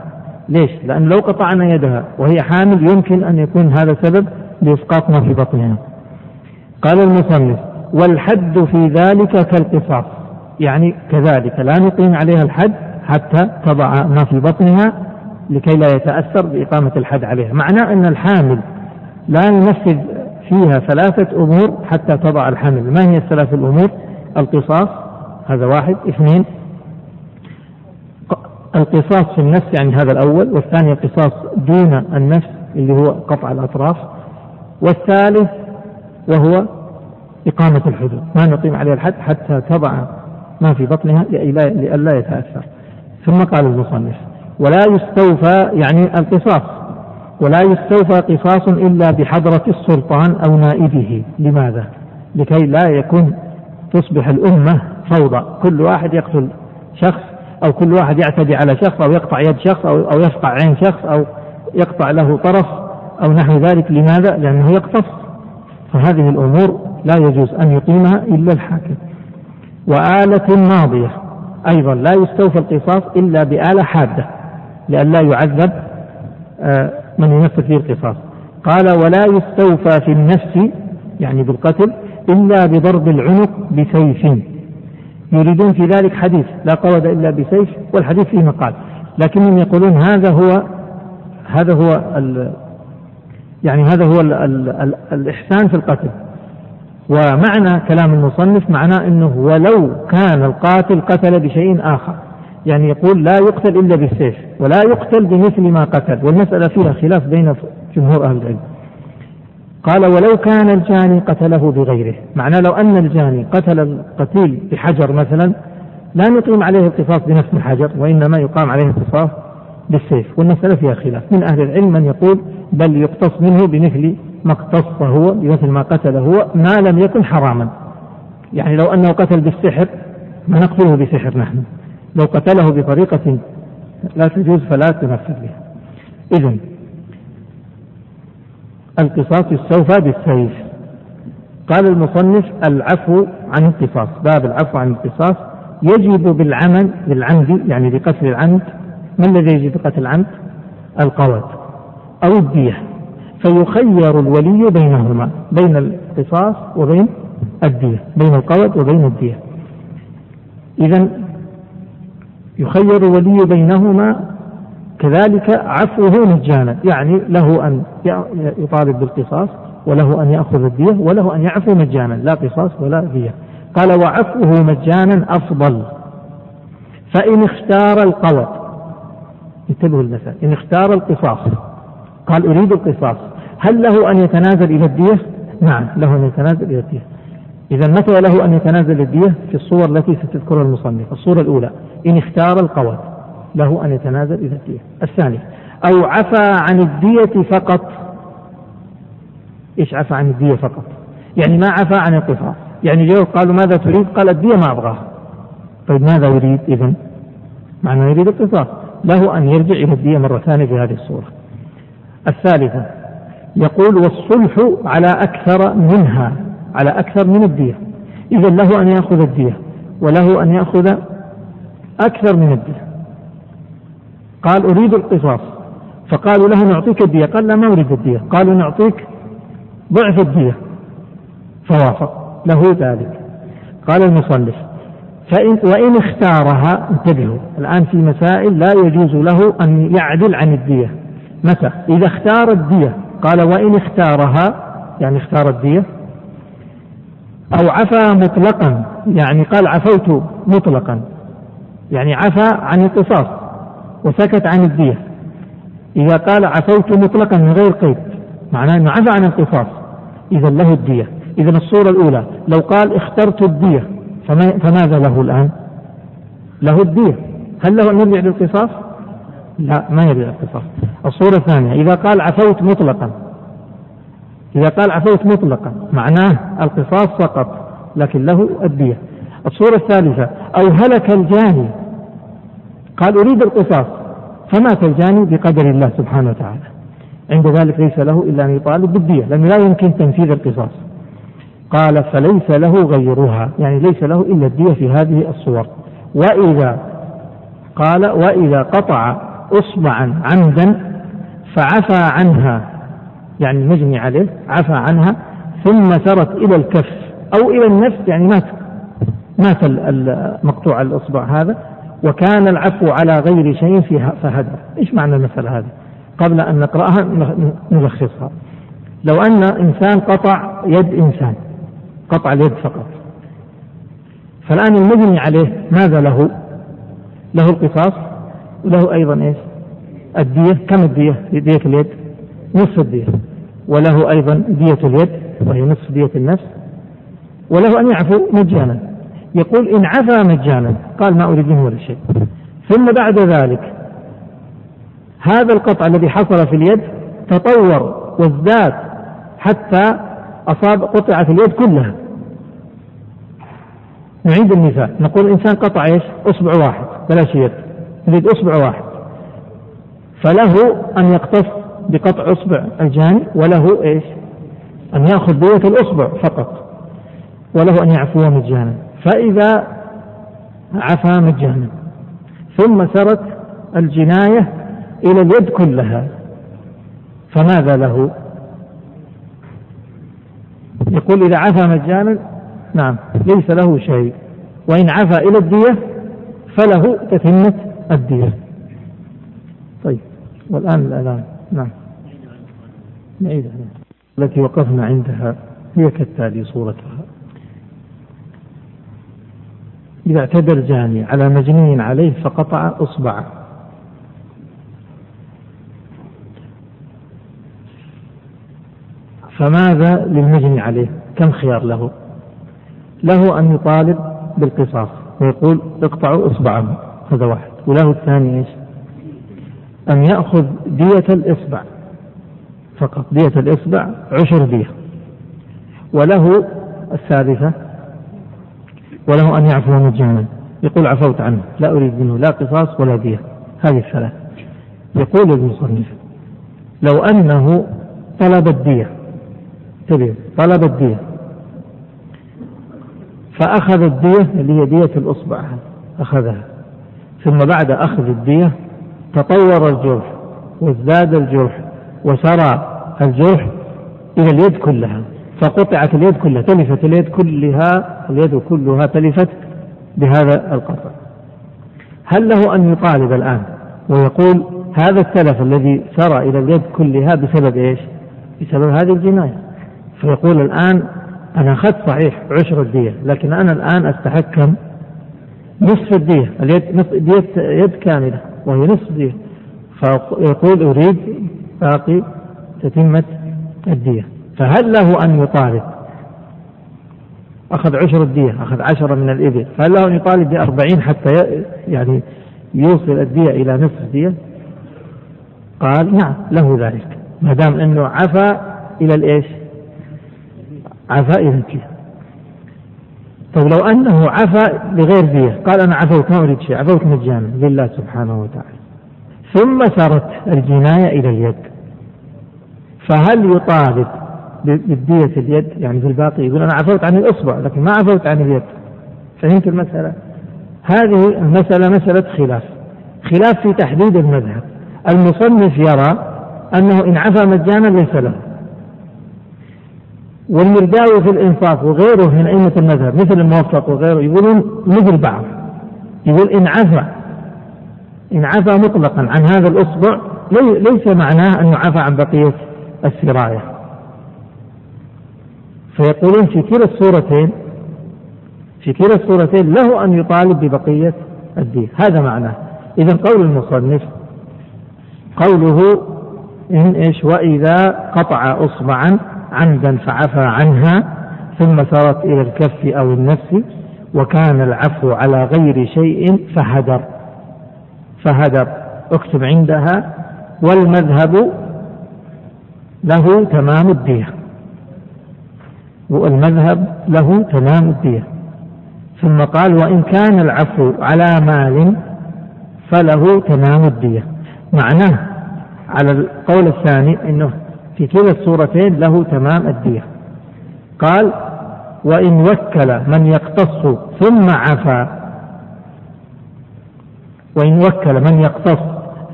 ليش؟ لأن لو قطعنا يدها وهي حامل يمكن أن يكون هذا سبب لإسقاط ما في بطنها. قال المصنف والحد في ذلك كالقصاص. يعني كذلك لا نقيم عليها الحد حتى تضع ما في بطنها لكي لا يتأثر بإقامة الحد عليها. معناه أن الحامل لا ننفذ فيها ثلاثة أمور حتى تضع الحمل ما هي الثلاث الأمور؟ القصاص هذا واحد. اثنين القصاص في النفس يعني هذا الأول. والثاني القصاص دون النفس اللي هو قطع الأطراف. والثالث وهو إقامة الحدود. ما نقيم عليها الحد حتى تضع ما في بطنها لئلا يتأثر. ثم قال المصنف ولا يستوفى يعني القصاص ولا يستوفى قصاص إلا بحضرة السلطان أو نائبه. لماذا؟ لكي لا يكون تصبح الأمة فوضى. كل واحد يقتل شخص أو كل واحد يعتدي على شخص أو يقطع يد شخص أو, أو يفقع عين شخص أو يقطع له طرف أو نحو ذلك. لماذا؟ لأنه يقتص. فهذه الأمور لا يجوز أن يقيمها إلا الحاكم. وآلة ماضية أيضا لا يستوفى القصاص إلا بآلة حادة لئلا يعذب آه، من ينفذ فيه القصاص. قال ولا يستوفى في النفس يعني بالقتل إلا بضرب العنق بسيف. يريدون في ذلك حديث لا قود إلا بسيف والحديث فيه مقال. لكنهم يقولون هذا هو هذا هو يعني هذا هو ال ال ال الإحسان في القتل. ومعنى كلام المصنف معناه أنه ولو كان القاتل قتل بشيء آخر. يعني يقول لا يقتل إلا بالسيف ولا يقتل بمثل ما قتل. والمسألة فيها خلاف بين جمهور أهل العلم. قال ولو كان الجاني قتله بغيره. معناه لو أن الجاني قتل القتيل بحجر مثلا لا نقيم عليه القصاص بنفس الحجر وإنما يقام عليه القصاص بالسيف. والمسألة فيها خلاف. من أهل العلم من يقول بل يقتص منه بمثل ما اقتص هو بمثل ما قتل هو ما لم يكن حراما. يعني لو أنه قتل بالسحر ما نقتله بسحر نحن. لو قتله بطريقة لا تجوز فلا تنفذ بها. إذن القصاص يستوفى بالسيف. قال المصنف العفو عن القصاص. باب العفو عن القصاص. يجب بالعمل بالعمد يعني بقتل العمد ما الذي يجب بقتل العمد؟ القواد. أو الدية. فيخير الولي بينهما بين القصاص وبين الدية بين القواد وبين الدية. إذا يخير الولي بينهما كذلك عفوه مجانا يعني له أن يطالب بالقصاص وله أن يأخذ الدية وله أن يعفو مجانا لا قصاص ولا دية. قال وعفوه مجانا أفضل. فإن اختار القوت انتبهوا المسألة إن اختار القصاص قال أريد القصاص هل له أن يتنازل إلى الدية؟ نعم له أن يتنازل إلى الدية. إذا متى له أن يتنازل الدية؟ في الصور التي ستذكرها المصنف الصورة الأولى. إن اختار القوت له أن يتنازل إلى الدية. الثاني أو عفى عن الدية فقط. إيش عفى عن الدية فقط؟ يعني ما عفى عن القصاص. يعني جو قالوا ماذا تريد؟ قال الدية ما أبغاه طيب ماذا يريد إذن؟ معنى يريد القصاص. له أن يرجع إلى الدية مرة ثانية في هذه الصورة. الثالثة يقول والصلح على أكثر منها على أكثر من الدية. إذا له أن يأخذ الدية وله أن يأخذ أكثر من الدية. قال أريد القصاص. فقالوا له نعطيك الدية. قال لا ما أريد الدية. قالوا نعطيك ضعف الدية. فوافق. له ذلك. قال المصنف فإن وإن اختارها انتبهوا الآن في مسائل لا يجوز له أن يعدل عن الدية. متى إذا اختار الدية قال وإن اختارها يعني اختار الدية أو عفى مطلقا يعني قال عفوت مطلقا يعني عفى عن القصاص وسكت عن الدية. إذا قال عفوت مطلقا من غير قيد معناه أنه عفى عن القصاص إذا له الدية. إذا الصورة الأولى لو قال اخترت الدية فماذا له الآن؟ له الدية هل له أن يرجع للقصاص؟ لا ما يرجع للقصاص. الصورة الثانية إذا قال عفوت مطلقا. إذا قال عفوت مطلقا معناه القصاص فقط لكن له الدية الصورة الثالثة أو هلك الجاني. قال أريد القصاص. فمات الجاني بقدر الله سبحانه وتعالى. عند ذلك ليس له إلا أن يطالب بالدية لأنه لا يمكن تنفيذ القصاص. قال فليس له غيرها يعني ليس له إلا الدية في هذه الصور. وإذا قال وإذا قطع إصبعا عمدا فعفى عنها يعني المجني عليه عفى عنها ثم سرت إلى الكف أو إلى النفس يعني مات مات مقطوع الإصبع هذا وكان العفو على غير شيء فيها فهدر إيش معنى المسألة هذه قبل أن نقرأها نلخصها. لو أن إنسان قطع يد إنسان قطع اليد فقط. فالآن المجني عليه ماذا له؟ له القصاص وله أيضا إيش؟ الدية. كم الدية؟ دية اليد؟ نصف الدية. وله أيضا دية اليد وهي نصف دية النفس. وله أن يعفو مجانا. يقول إن عفا مجانا قال ما أريد منه ولا شيء. ثم بعد ذلك هذا القطع الذي حصل في اليد تطور وازداد حتى أصاب قطعت اليد كلها. نعيد المثال. نقول الإنسان قطع إيش؟ أصبع واحد بلاش يد. يريد أصبع واحد. فله أن يقتص بقطع أصبع الجاني وله إيش؟ أن يأخذ دية الأصبع فقط وله أن يعفو مجانا فإذا عفا مجانا ثم سرت الجناية إلى اليد كلها. فماذا له؟ يقول إذا عفا مجانا نعم ليس له شيء. وإن عفا إلى الدية فله تتمة الدية. طيب والآن الأذان نعم. نعيد التي وقفنا عندها هي كالتالي صورتها. إذا اعتدى الجاني على مجني عليه فقطع إصبعه. فماذا للمجني عليه؟ كم خيار له؟ له أن يطالب بالقصاص ويقول اقطعوا إصبعه هذا واحد. وله الثاني إيش؟ أن يأخذ دية الإصبع فقط دية الإصبع عشر دية. وله الثالثة وله أن يعفو مجانا يقول عفوت عنه لا أريد منه لا قصاص ولا دية. هذه الثلاث. يقول المصنف لو أنه طلب الدية انتبه طلب الدية. فأخذ الدية اللي هي دية الأصبع أخذها. ثم بعد أخذ الدية تطور الجرح وازداد الجرح وسرى الجرح إلى اليد كلها. فقطعت اليد كلها تلفت اليد كلها اليد كلها تلفت بهذا القطع. هل له أن يطالب الآن ويقول هذا التلف الذي سرى إلى اليد كلها بسبب إيش؟ بسبب هذه الجناية. فيقول الآن أنا أخذت صحيح عشر الدية لكن أنا الآن أستحكم نصف الدية اليد نصف دية يد كاملة وهي نصف دية فيقول أريد باقي تتمة الدية. فهل له أن يطالب؟ أخذ عشر الدية أخذ عشرة من الإبل. فهل له أن يطالب بأربعين حتى يعني يوصل الدية إلى نصف الدية؟ قال نعم له ذلك. ما دام أنه عفى إلى الإيش؟ عفى إلى الدية طيب لو أنه عفى بغير دية قال أنا عفوت ما أريد شيء عفوت مجانا لله سبحانه وتعالى. ثم سرت الجناية إلى اليد. فهل يطالب بالدية اليد؟ يعني في الباقي يقول أنا عفوت عن الإصبع لكن ما عفوت عن اليد. فهمت المسألة؟ هذه المسألة مسألة خلاف. خلاف في تحديد المذهب. المصنف يرى أنه إن عفى مجانا ليس له. والمرداوي في الإنصاف وغيره من أئمة المذهب مثل الموفق وغيره يقولون مثل بعض. يقول إن عفى إن عفى مطلقا عن هذا الإصبع ليس معناه أنه عفى عن بقية السراية فيقولون في كلا الصورتين في كلا الصورتين له أن يطالب ببقية الدين. هذا معناه. إذا قول المصنف قوله إن إيش وإذا قطع إصبعا عمدا فعفى عنها ثم سرت إلى الكف أو النفس وكان العفو على غير شيء فهدر. فهدر. اكتب عندها والمذهب له تمام الدية. والمذهب له تمام الدية. ثم قال وإن كان العفو على مال فله تمام الدية. معناه على القول الثاني أنه في كلا الصورتين له تمام الدية. قال وإن وكل من يقتص ثم عفا. وإن وكل من يقتص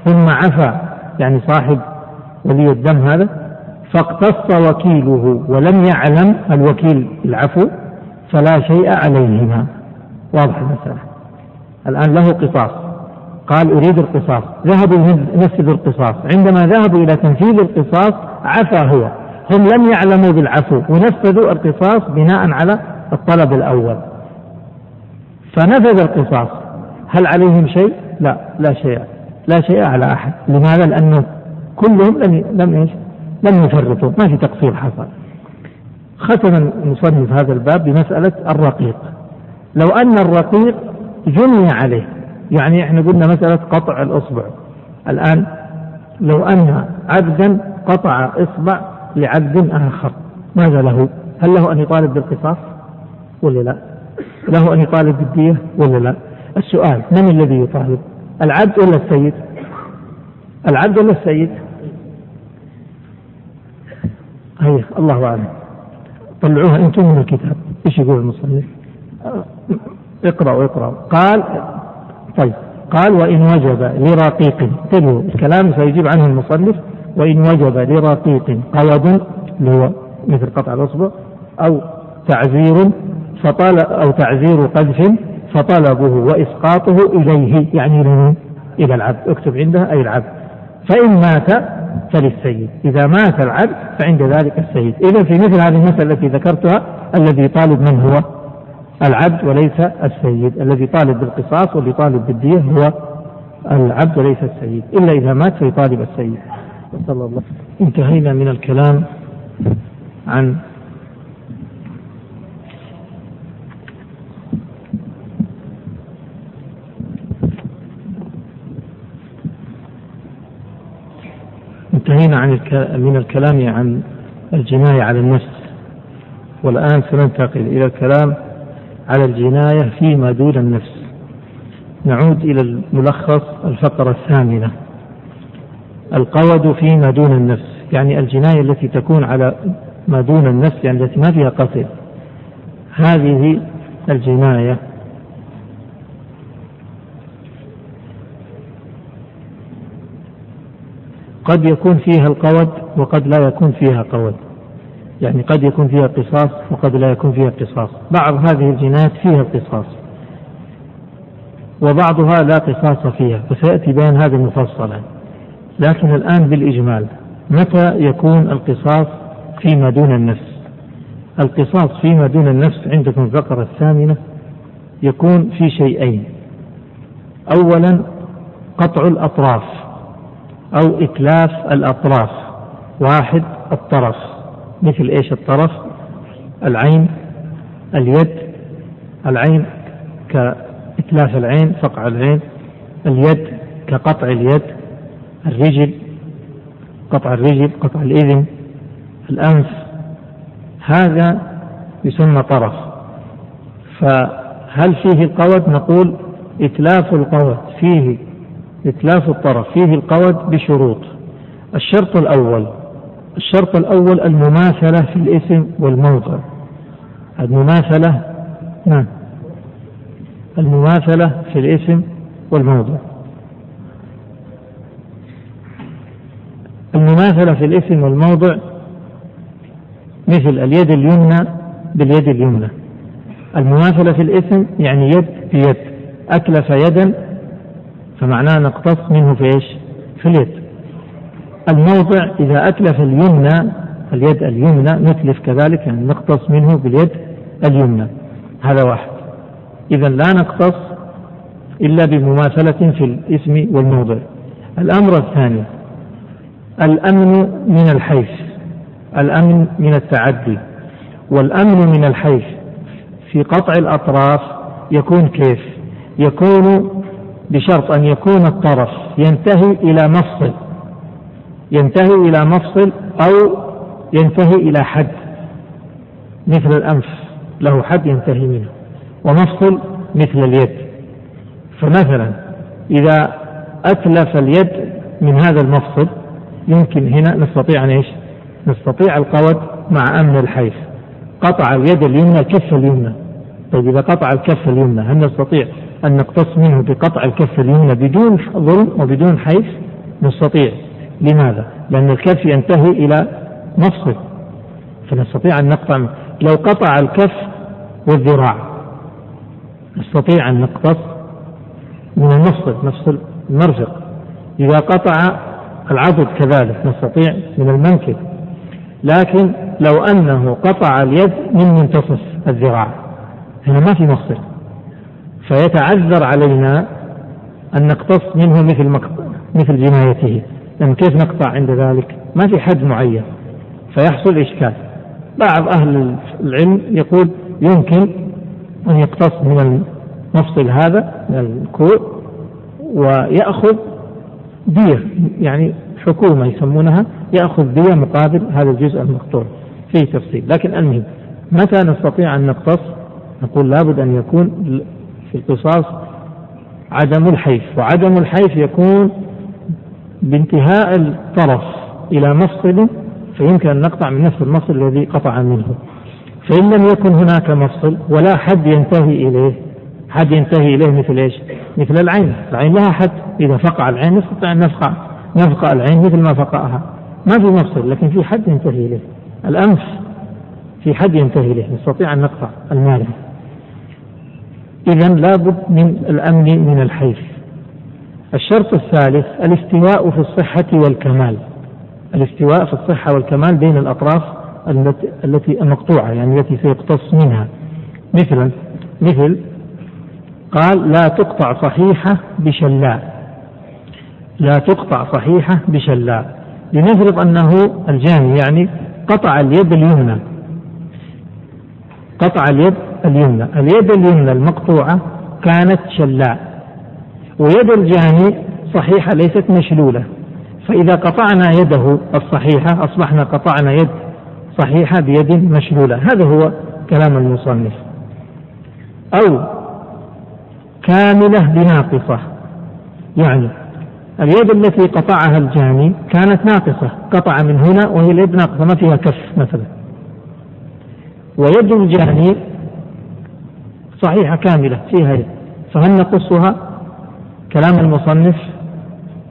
ثم عفا يعني صاحب ولي الدم هذا فاقتص وكيله ولم يعلم الوكيل العفو فلا شيء عليهما. واضح المسألة. الآن له قصاص. قال أريد القصاص. ذهبوا ينفذوا القصاص عندما ذهبوا إلى تنفيذ القصاص عفى هو. هم لم يعلموا بالعفو ونفذوا القصاص بناء على الطلب الأول. فنفذ القصاص. هل عليهم شيء؟ لا لا شيء لا شيء على أحد. لماذا؟ لأنه كلهم لم لم إيش؟ لم يفرطوا. ما في تقصير حصل. ختم المصنف هذا الباب بمسألة الرقيق. لو أن الرقيق جني عليه يعني إحنا قلنا مسألة قطع الإصبع الآن لو أن عبدا قطع إصبع لعبد آخر ماذا له؟ هل له أن يطالب بالقصاص ولا لا؟ له أن يطالب بالدية ولا لا؟ السؤال من الذي يطالب؟ العبد ولا السيد؟ العبد ولا السيد؟ هي الله أعلم طلعوها أنتم من الكتاب إيش يقول المصنف؟ اقرأوا اقرأوا قال طيب. قال وإن وجب لرقيق. انتبهوا الكلام سيجيب عنه المصنف. وإن وجب لرقيق. قيد اللي هو مثل قطع الأصبع. أو تعزير فطال أو تعزير قذف فطلبه وإسقاطه إليه. يعني إلى العبد. اكتب عنده أي العبد. فإن مات فللسيد. إذا مات العبد فعند ذلك السيد. إذا في مثل هذه المسألة التي ذكرتها الذي يطالب من هو العبد وليس السيد. الذي طالب بالقصاص واللي طالب بالدية هو العبد وليس السيد. إلا إذا مات فيطالب السيد. صلى الله. انتهينا من الكلام عن انتهينا عن من الكلام عن الجناية على النفس. والآن سننتقل إلى الكلام على الجناية فيما دون النفس. نعود إلى الملخص الفقرة الثامنة. القود فيما دون النفس يعني الجناية التي تكون على ما دون النفس يعني التي ما فيها قتل هذه الجناية. قد يكون فيها القود وقد لا يكون فيها قود. يعني قد يكون فيها قصاص وقد لا يكون فيها قصاص. بعض هذه الجنايات فيها القصاص وبعضها لا قصاص فيها. وسيأتي بيان هذا مفصلا لكن الآن بالإجمال متى يكون القصاص فيما دون النفس؟ القصاص فيما دون النفس عندكم الفقرة الثامنة يكون في شيئين. أولا قطع الأطراف أو إتلاف الأطراف. واحد الطرف. مثل إيش؟ الطرف العين اليد العين كإتلاف العين فقع العين اليد كقطع اليد الرجل قطع الرجل قطع الإذن الأنف هذا يسمى طرف. فهل فيه القود؟ نقول إتلاف القود فيه إتلاف الطرف فيه القود بشروط. الشرط الأول الشرط الأول المماثلة في الاسم والموضع. المماثلة نعم. المماثلة في الاسم والموضع. المماثلة في الاسم والموضع مثل اليد اليمنى باليد اليمنى. المماثلة في الاسم يعني يد بيد. أتلف يدا فمعناه نقتص منه في إيش؟ في اليد. الموضع إذا أتلف اليمنى اليد اليمنى نتلف كذلك يعني نقتص منه باليد اليمنى. هذا واحد. إذا لا نقتص إلا بمماثلة في الاسم والموضع. الأمر الثاني الأمن من الحيث الأمن من التعدي. والأمن من الحيث في قطع الأطراف يكون كيف؟ يكون بشرط أن يكون الطرف ينتهي إلى مفصل ينتهي إلى مفصل أو ينتهي إلى حد. مثل الأنف له حد ينتهي منه. ومفصل مثل اليد. فمثلا إذا أتلف اليد من هذا المفصل يمكن هنا نستطيع أن إيش؟ نستطيع القود مع أمن الحيث. قطع اليد اليمنى الكف اليمنى. طيب إذا قطع الكف اليمنى هل نستطيع أن نقتص منه بقطع الكف اليمنى بدون ظلم وبدون حيث؟ نستطيع. لماذا؟ لأن الكف ينتهي إلى مفصل فنستطيع أن نقطع لو قطع الكف والذراع نستطيع أن نقتص من المفصل مفصل المرفق إذا قطع العضد كذلك نستطيع من المنكب. لكن لو أنه قطع اليد من منتصف الذراع هنا ما في مفصل. فيتعذر علينا أن نقتص منه مثل مثل جنايته. لأن كيف نقطع عند ذلك؟ ما في حد معين. فيحصل إشكال. بعض أهل العلم يقول يمكن أن يقتص من المفصل هذا من الكوع ويأخذ دية يعني حكومة يسمونها يأخذ دية مقابل هذا الجزء المقطوع فيه تفصيل. لكن المهم متى نستطيع أن نقتص؟ نقول لابد أن يكون في القصاص عدم الحيف. وعدم الحيف يكون بانتهاء الطرف إلى مفصل فيمكن أن نقطع من نفس المفصل الذي قطع منه. فإن لم يكن هناك مفصل ولا حد ينتهي إليه حد ينتهي إليه مثل إيش؟ مثل العين. العين لها حد. إذا فقع العين نستطيع أن نفقع نفقع العين مثل ما فقعها. ما في مفصل لكن في حد ينتهي إليه. الأنف في حد ينتهي إليه. نستطيع أن نقطع المال إذا لابد من الأمن من الحيف الشرط الثالث الاستواء في الصحة والكمال. الاستواء في الصحة والكمال بين الأطراف التي المقطوعة يعني التي سيقتص منها. مثلا مثل قال لا تقطع صحيحة بشلاء. لا تقطع صحيحة بشلاء. لنفرض أنه الجاني يعني قطع اليد اليمنى. قطع اليد اليمنى. اليد اليمنى المقطوعة كانت شلاء. ويد الجاني صحيحة ليست مشلولة. فإذا قطعنا يده الصحيحة أصبحنا قطعنا يد صحيحة بيد مشلولة. هذا هو كلام المصنف. أو كاملة بناقصة. يعني اليد التي قطعها الجاني كانت ناقصة قطع من هنا وهي اليد ناقصة ما فيها كف مثلا. ويد الجاني صحيحة كاملة فيها يد. فهل نقصها؟ كلام المصنف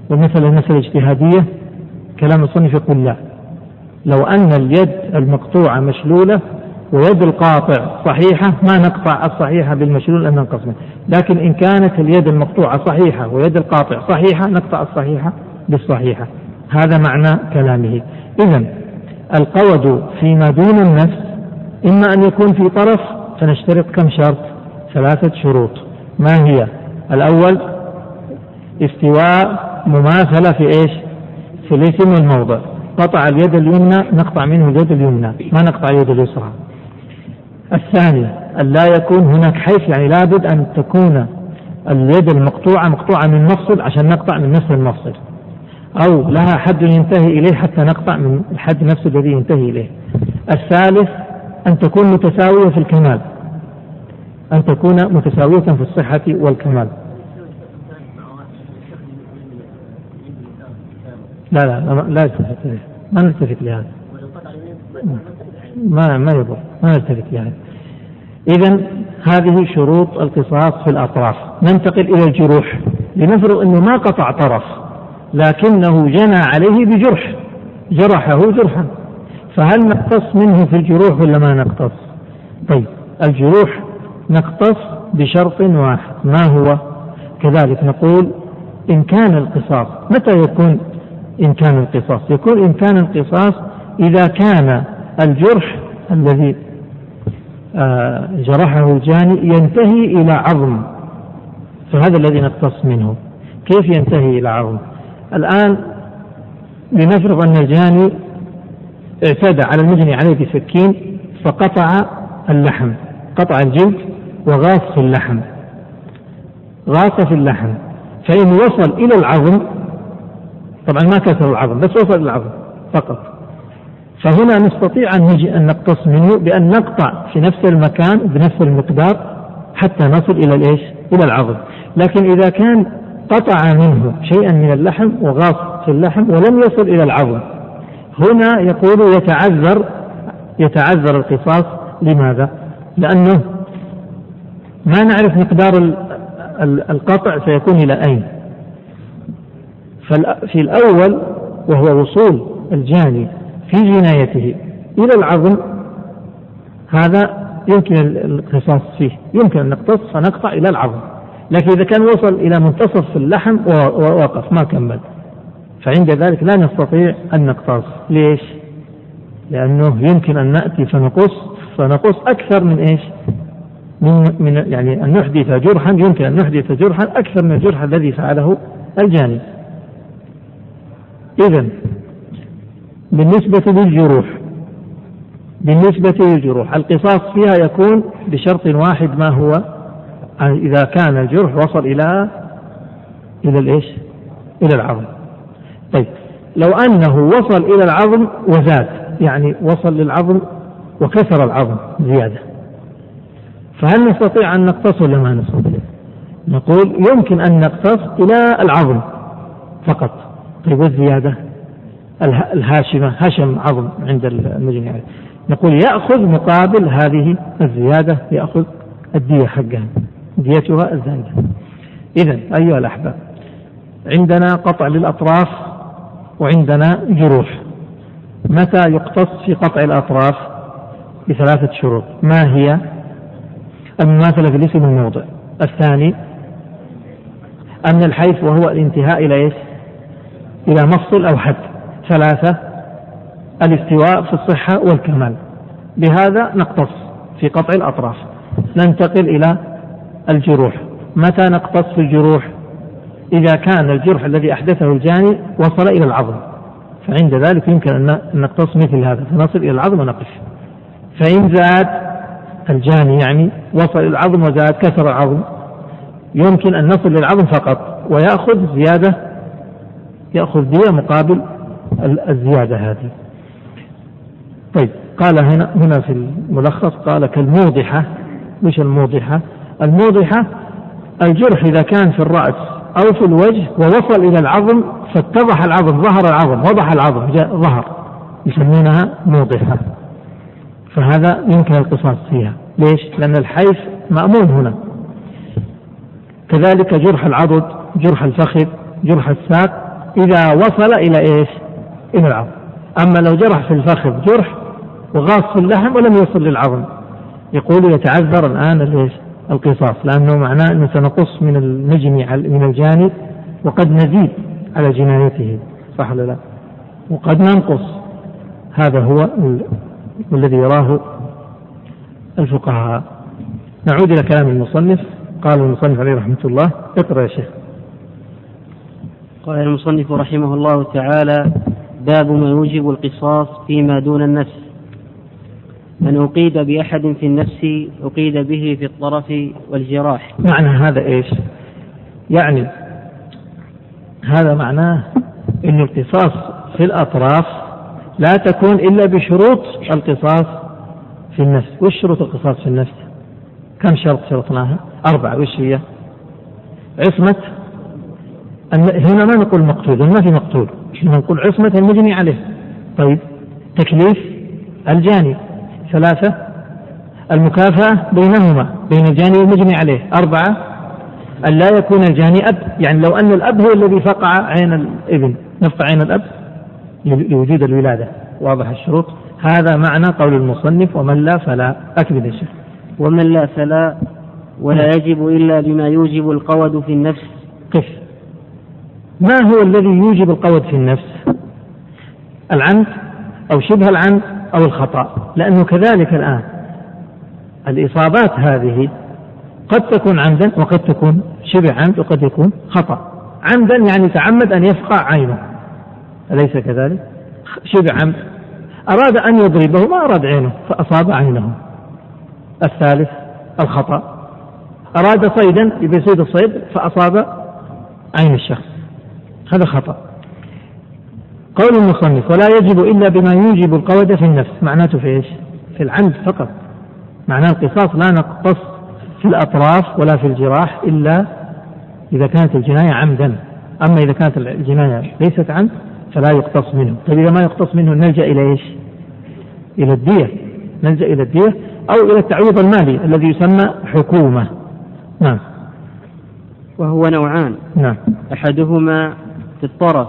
ومثل المسألة الاجتهادية كلام المصنف يقول لا. لو أن اليد المقطوعة مشلولة ويد القاطع صحيحة ما نقطع الصحيحة بالمشلول أن ننقص منه. لكن إن كانت اليد المقطوعة صحيحة ويد القاطع صحيحة نقطع الصحيحة بالصحيحة. هذا معنى كلامه. إذا القود فيما دون النفس إما أن يكون في طرف فنشترط كم شرط؟ ثلاثة شروط. ما هي؟ الأول استواء مماثلة في إيش؟ في الاسم والموضع قطع اليد اليمنى نقطع منه اليد اليمنى. ما نقطع اليد اليسرى؟ الثاني أن لا يكون هناك حيث يعني لابد أن تكون اليد المقطوعة مقطوعة من مفصل عشان نقطع من نفس المفصل. أو لها حد ينتهي إليه حتى نقطع من الحد نفسه الذي ينتهي إليه. الثالث أن تكون متساوية في الكمال. أن تكون متساوية في الصحة والكمال. لا لا لا يلتفت ما نلتفت لهذا. ما ما يضر ما نلتفت لهذا. إذا هذه شروط القصاص في الأطراف. ننتقل إلى الجروح. لنفرض أنه ما قطع طرف لكنه جنى عليه بجرح. جرحه جرحا. فهل نقتص منه في الجروح ولا ما نقتص؟ طيب الجروح نقتص بشرط واحد. ما هو؟ كذلك نقول إن كان القصاص متى يكون إمكان القصاص يكون إمكان القصاص إذا كان الجرح الذي آه، جرحه الجاني ينتهي إلى عظم فهذا الذي نقتص منه. كيف ينتهي إلى عظم؟ الآن لنفرض أن الجاني اعتدى على المجني عليه بسكين فقطع اللحم قطع الجلد وغاص في اللحم غاص في اللحم فإن وصل إلى العظم طبعا ما كسر العظم بس وصل العظم فقط فهنا نستطيع أن نجي أن نقتص منه بأن نقطع في نفس المكان بنفس المقدار حتى نصل إلى الإيش؟ إلى العظم لكن إذا كان قطع منه شيئا من اللحم وغاص في اللحم ولم يصل إلى العظم هنا يقول يتعذر يتعذر القصاص لماذا؟ لأنه ما نعرف مقدار القطع سيكون إلى أين في الأول وهو وصول الجاني في جنايته إلى العظم. هذا يمكن القصاص فيه يمكن أن نقتص فنقطع إلى العظم. لكن إذا كان وصل إلى منتصف اللحم ووقف ما كمل. فعند ذلك لا نستطيع أن نقتص. ليش؟ لأنه يمكن أن نأتي فنقص فنقص أكثر من إيش؟ من من يعني أن نحدث جرحا يمكن أن نحدث جرحا أكثر من الجرح الذي فعله الجاني. إذا بالنسبة للجروح بالنسبة للجروح القصاص فيها يكون بشرط واحد ما هو إذا كان الجرح وصل إلى إلى الإيش؟ إلى العظم. طيب لو أنه وصل إلى العظم وزاد يعني وصل للعظم وكسر العظم زيادة فهل نستطيع أن نقتص ولا ما نستطيع؟ نقول يمكن أن نقتص إلى العظم فقط طيب والزيادة؟ الهاشمة هشم عظم عند المجني عليه نقول يأخذ مقابل هذه الزيادة يأخذ الدية حقها ديتها الزائدة إذا أيها الأحباب عندنا قطع للأطراف وعندنا جروح. متى يقتص في قطع الأطراف؟ بثلاثة شروط. ما هي؟ المماثلة في الاسم الموضع. الثاني أن الحيث وهو الانتهاء إلى إيش؟ إلى مفصل أو حد. ثلاثة الاستواء في الصحة والكمال. بهذا نقتص في قطع الأطراف. ننتقل إلى الجروح. متى نقتص في الجروح؟ إذا كان الجرح الذي أحدثه الجاني وصل إلى العظم. فعند ذلك يمكن أن نقتص مثل هذا. فنصل إلى العظم ونقف. فإن زاد الجاني يعني وصل إلى العظم وزاد كسر العظم يمكن أن نصل للعظم فقط ويأخذ زيادة يأخذ دية مقابل الزيادة هذه. طيب قال هنا هنا في الملخص قال كالموضحة. مش الموضحة؟ الموضحة الجرح إذا كان في الرأس أو في الوجه ووصل إلى العظم فاتضح العظم ظهر العظم وضح العظم ظهر يسمونها موضحة. فهذا يمكن القصاص فيها. ليش؟ لأن الحيف مأمون هنا. كذلك جرح العضد جرح الفخذ جرح الساق إذا وصل إلى إيش؟ إلى العظم. أما لو جرح في الفخذ جرح وغاص في اللحم ولم يصل للعظم. يقول يتعذر الآن الإيش؟ القصاص لأنه معناه أنه سنقص من النجم من الجانب وقد نزيد على جنايته. صح ولا لا؟ وقد ننقص. هذا هو الذي يراه الفقهاء. نعود إلى كلام المصنف. قال المصنف عليه رحمة الله اقرأ يا شيخ. قال المصنف رحمه الله تعالى باب ما يوجب القصاص فيما دون النفس. من أقيد بأحد في النفس أقيد به في الطرف والجراح. معنى هذا إيش؟ يعني هذا معناه أن القصاص في الأطراف لا تكون إلا بشروط القصاص في النفس. وش شروط القصاص في النفس؟ كم شرط شرطناها؟ أربعة. وش هي؟ عصمة هنا ما نقول مقتول ما في مقتول نقول عصمة المجني عليه. طيب تكليف الجاني ثلاثة المكافأة بينهما بين الجاني والمجني عليه. أربعة أن لا يكون الجاني أب. يعني لو أن الأب هو الذي فقع عين الإبن. نفقع عين الأب لوجود الولادة. واضح الشروط؟ هذا معنى قول المصنف ومن لا فلا أكمل يا شيخ ومن لا فلا ولا يجب إلا بما يوجب القود في النفس. قف. ما هو الذي يوجب القود في النفس؟ العمد أو شبه العمد أو الخطأ لأنه كذلك الآن الإصابات هذه قد تكون عمدا وقد تكون شبه عمد وقد يكون خطأ. عمدا يعني تعمد أن يفقع عينه. أليس كذلك؟ شبه عمد. أراد أن يضربه ما أراد عينه فأصاب عينه. الثالث الخطأ. أراد صيدا يصيد الصيد فأصاب عين الشخص. هذا خطأ. قول المصنف ولا يجب إلا بما يوجب القود في النفس. معناته في إيش؟ في العمد فقط. معناه القصاص لا نقتص في الأطراف ولا في الجراح إلا إذا كانت الجناية عمدا. أما إذا كانت الجناية ليست عمد فلا يقتص منه. طيب إذا ما يقتص منه نلجأ إلى إيش؟ إلى الدية. نلجأ إلى الدية أو إلى التعويض المالي الذي يسمى حكومة. نعم. وهو نوعان. نعم. أحدهما في الطرف.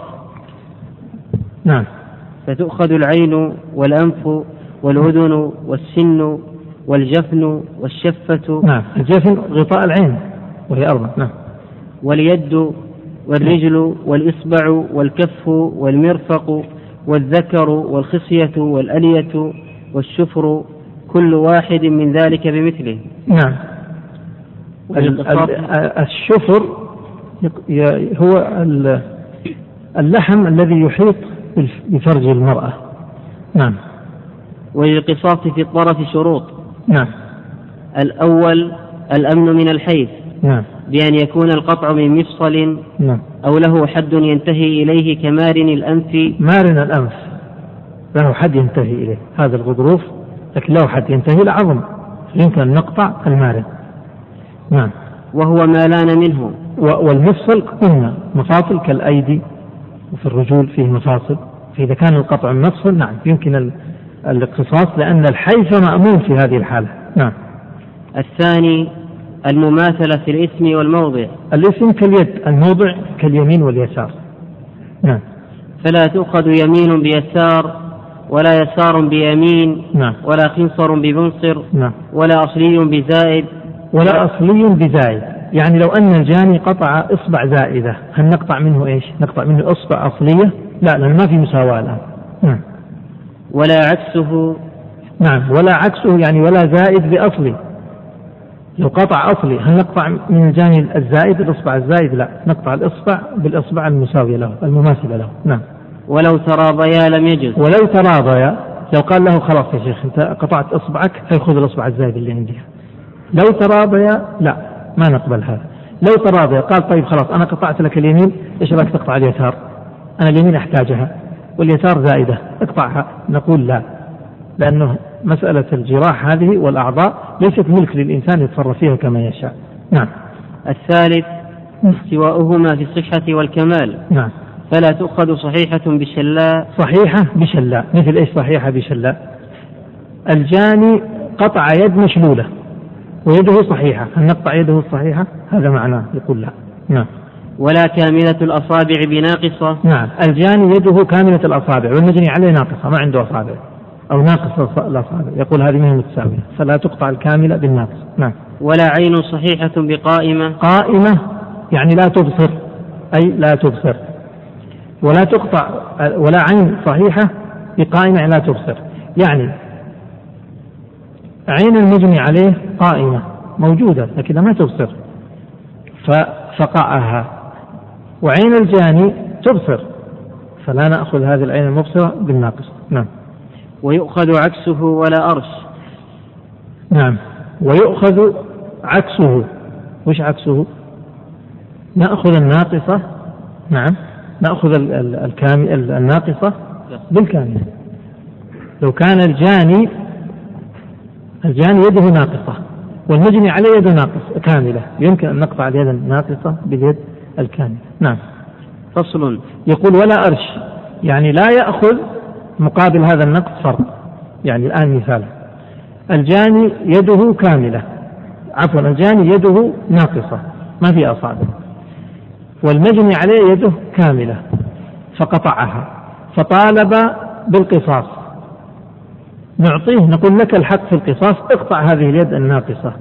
نعم. فتؤخذ العين والأنف والأذن والسن والجفن والشفة. نعم. الجفن غطاء العين وهي أربع. نعم. واليد والرجل والإصبع والكف والمرفق والذكر والخصية والألية والشفر كل واحد من ذلك بمثله. نعم. الشفر هو اللحم الذي يحيط بفرج المرأة. نعم. وللقصاص في الطرف شروط. نعم. الأول الأمن من الحيث نعم. بأن يكون القطع من مفصل نعم. أو له حد ينتهي إليه كمارن الأنف. مارن الأنف. له حد ينتهي إليه. هذا الغضروف لكن له حد ينتهي إلى عظم يمكن أن نقطع المارن. نعم. وهو ما لأن منه. والمفصل قلنا مفاصل كالأيدي. وفي الرجول فيه مفاصل. فإذا كان القطع مفصل نعم يمكن الاقتصاص لأن الحيف مأمون في هذه الحالة. نعم. الثاني المماثلة في الاسم والموضع. الاسم كاليد الموضع كاليمين واليسار. نعم. فلا تؤخذ يمين بيسار ولا يسار بيمين نعم. ولا خنصر بمنصر نعم. ولا أصلي بزائد. ولا أصلي بزائد. يعني لو أن الجاني قطع إصبع زائدة هل نقطع منه إيش؟ نقطع منه إصبع أصلية؟ لا لأن ما في مساواة. الآن نعم. ولا عكسه. نعم ولا عكسه يعني ولا زائد بأصلي. لو قطع أصلي هل نقطع من الجانب الزائد الإصبع الزائد؟ لا نقطع الإصبع بالإصبع المساوية له المماثلة له. نعم. ولو تراضيا لم يجز. ولو تراضيا لو قال له خلاص يا شيخ أنت قطعت إصبعك فيخذ الإصبع الزايد اللي عندي. لو تراضيا لا. ما نقبل هذا. لو تراضيا قال طيب خلاص أنا قطعت لك اليمين إيش رأيك تقطع اليسار؟ أنا اليمين أحتاجها واليسار زائدة اقطعها. نقول لا لأنه مسألة الجراح هذه والأعضاء ليست ملك للإنسان يتصرف فيها كما يشاء. نعم. الثالث استواؤهما في الصحة والكمال. نعم. فلا تؤخذ صحيحة بشلاء. صحيحة بشلاء. مثل إيش صحيحة بشلاء؟ الجاني قطع يد مشلولة. ويده صحيحة هل نقطع يده الصحيحة هذا معناه يقول لا. نعم. ولا كاملة الأصابع بناقصة؟ نعم. الجاني يده كاملة الأصابع والمجني عليه ناقصة ما عنده أصابع. أو ناقص الأصابع. يقول هذه من متساوية. فلا تقطع الكاملة بالناقص. نعم. ولا عين صحيحة بقائمة؟ قائمة يعني لا تبصر. أي لا تبصر. ولا تقطع ولا عين صحيحة بقائمة يعني لا تبصر. يعني عين المجني عليه قائمة موجودة لكنها ما تبصر. ففقعها وعين الجاني تبصر. فلا نأخذ هذه العين المبصرة بالناقص. نعم. ويؤخذ عكسه ولا أرش. نعم. ويؤخذ عكسه. وش عكسه؟ نأخذ الناقصة. نعم. نأخذ الكامل الناقصة بالكاملة لو كان الجاني الجاني يده ناقصة والمجني عليه يده ناقص كاملة. يمكن أن نقطع اليد الناقصة باليد الكاملة. نعم. فصل. يقول ولا أرش. يعني لا يأخذ مقابل هذا النقص فرق. يعني الآن مثال الجاني يده كاملة. عفوا الجاني يده ناقصة. ما في أصابع. والمجني عليه يده كاملة. فقطعها. فطالب بالقصاص. نعطيه نقول لك الحق في القصاص اقطع هذه اليد الناقصة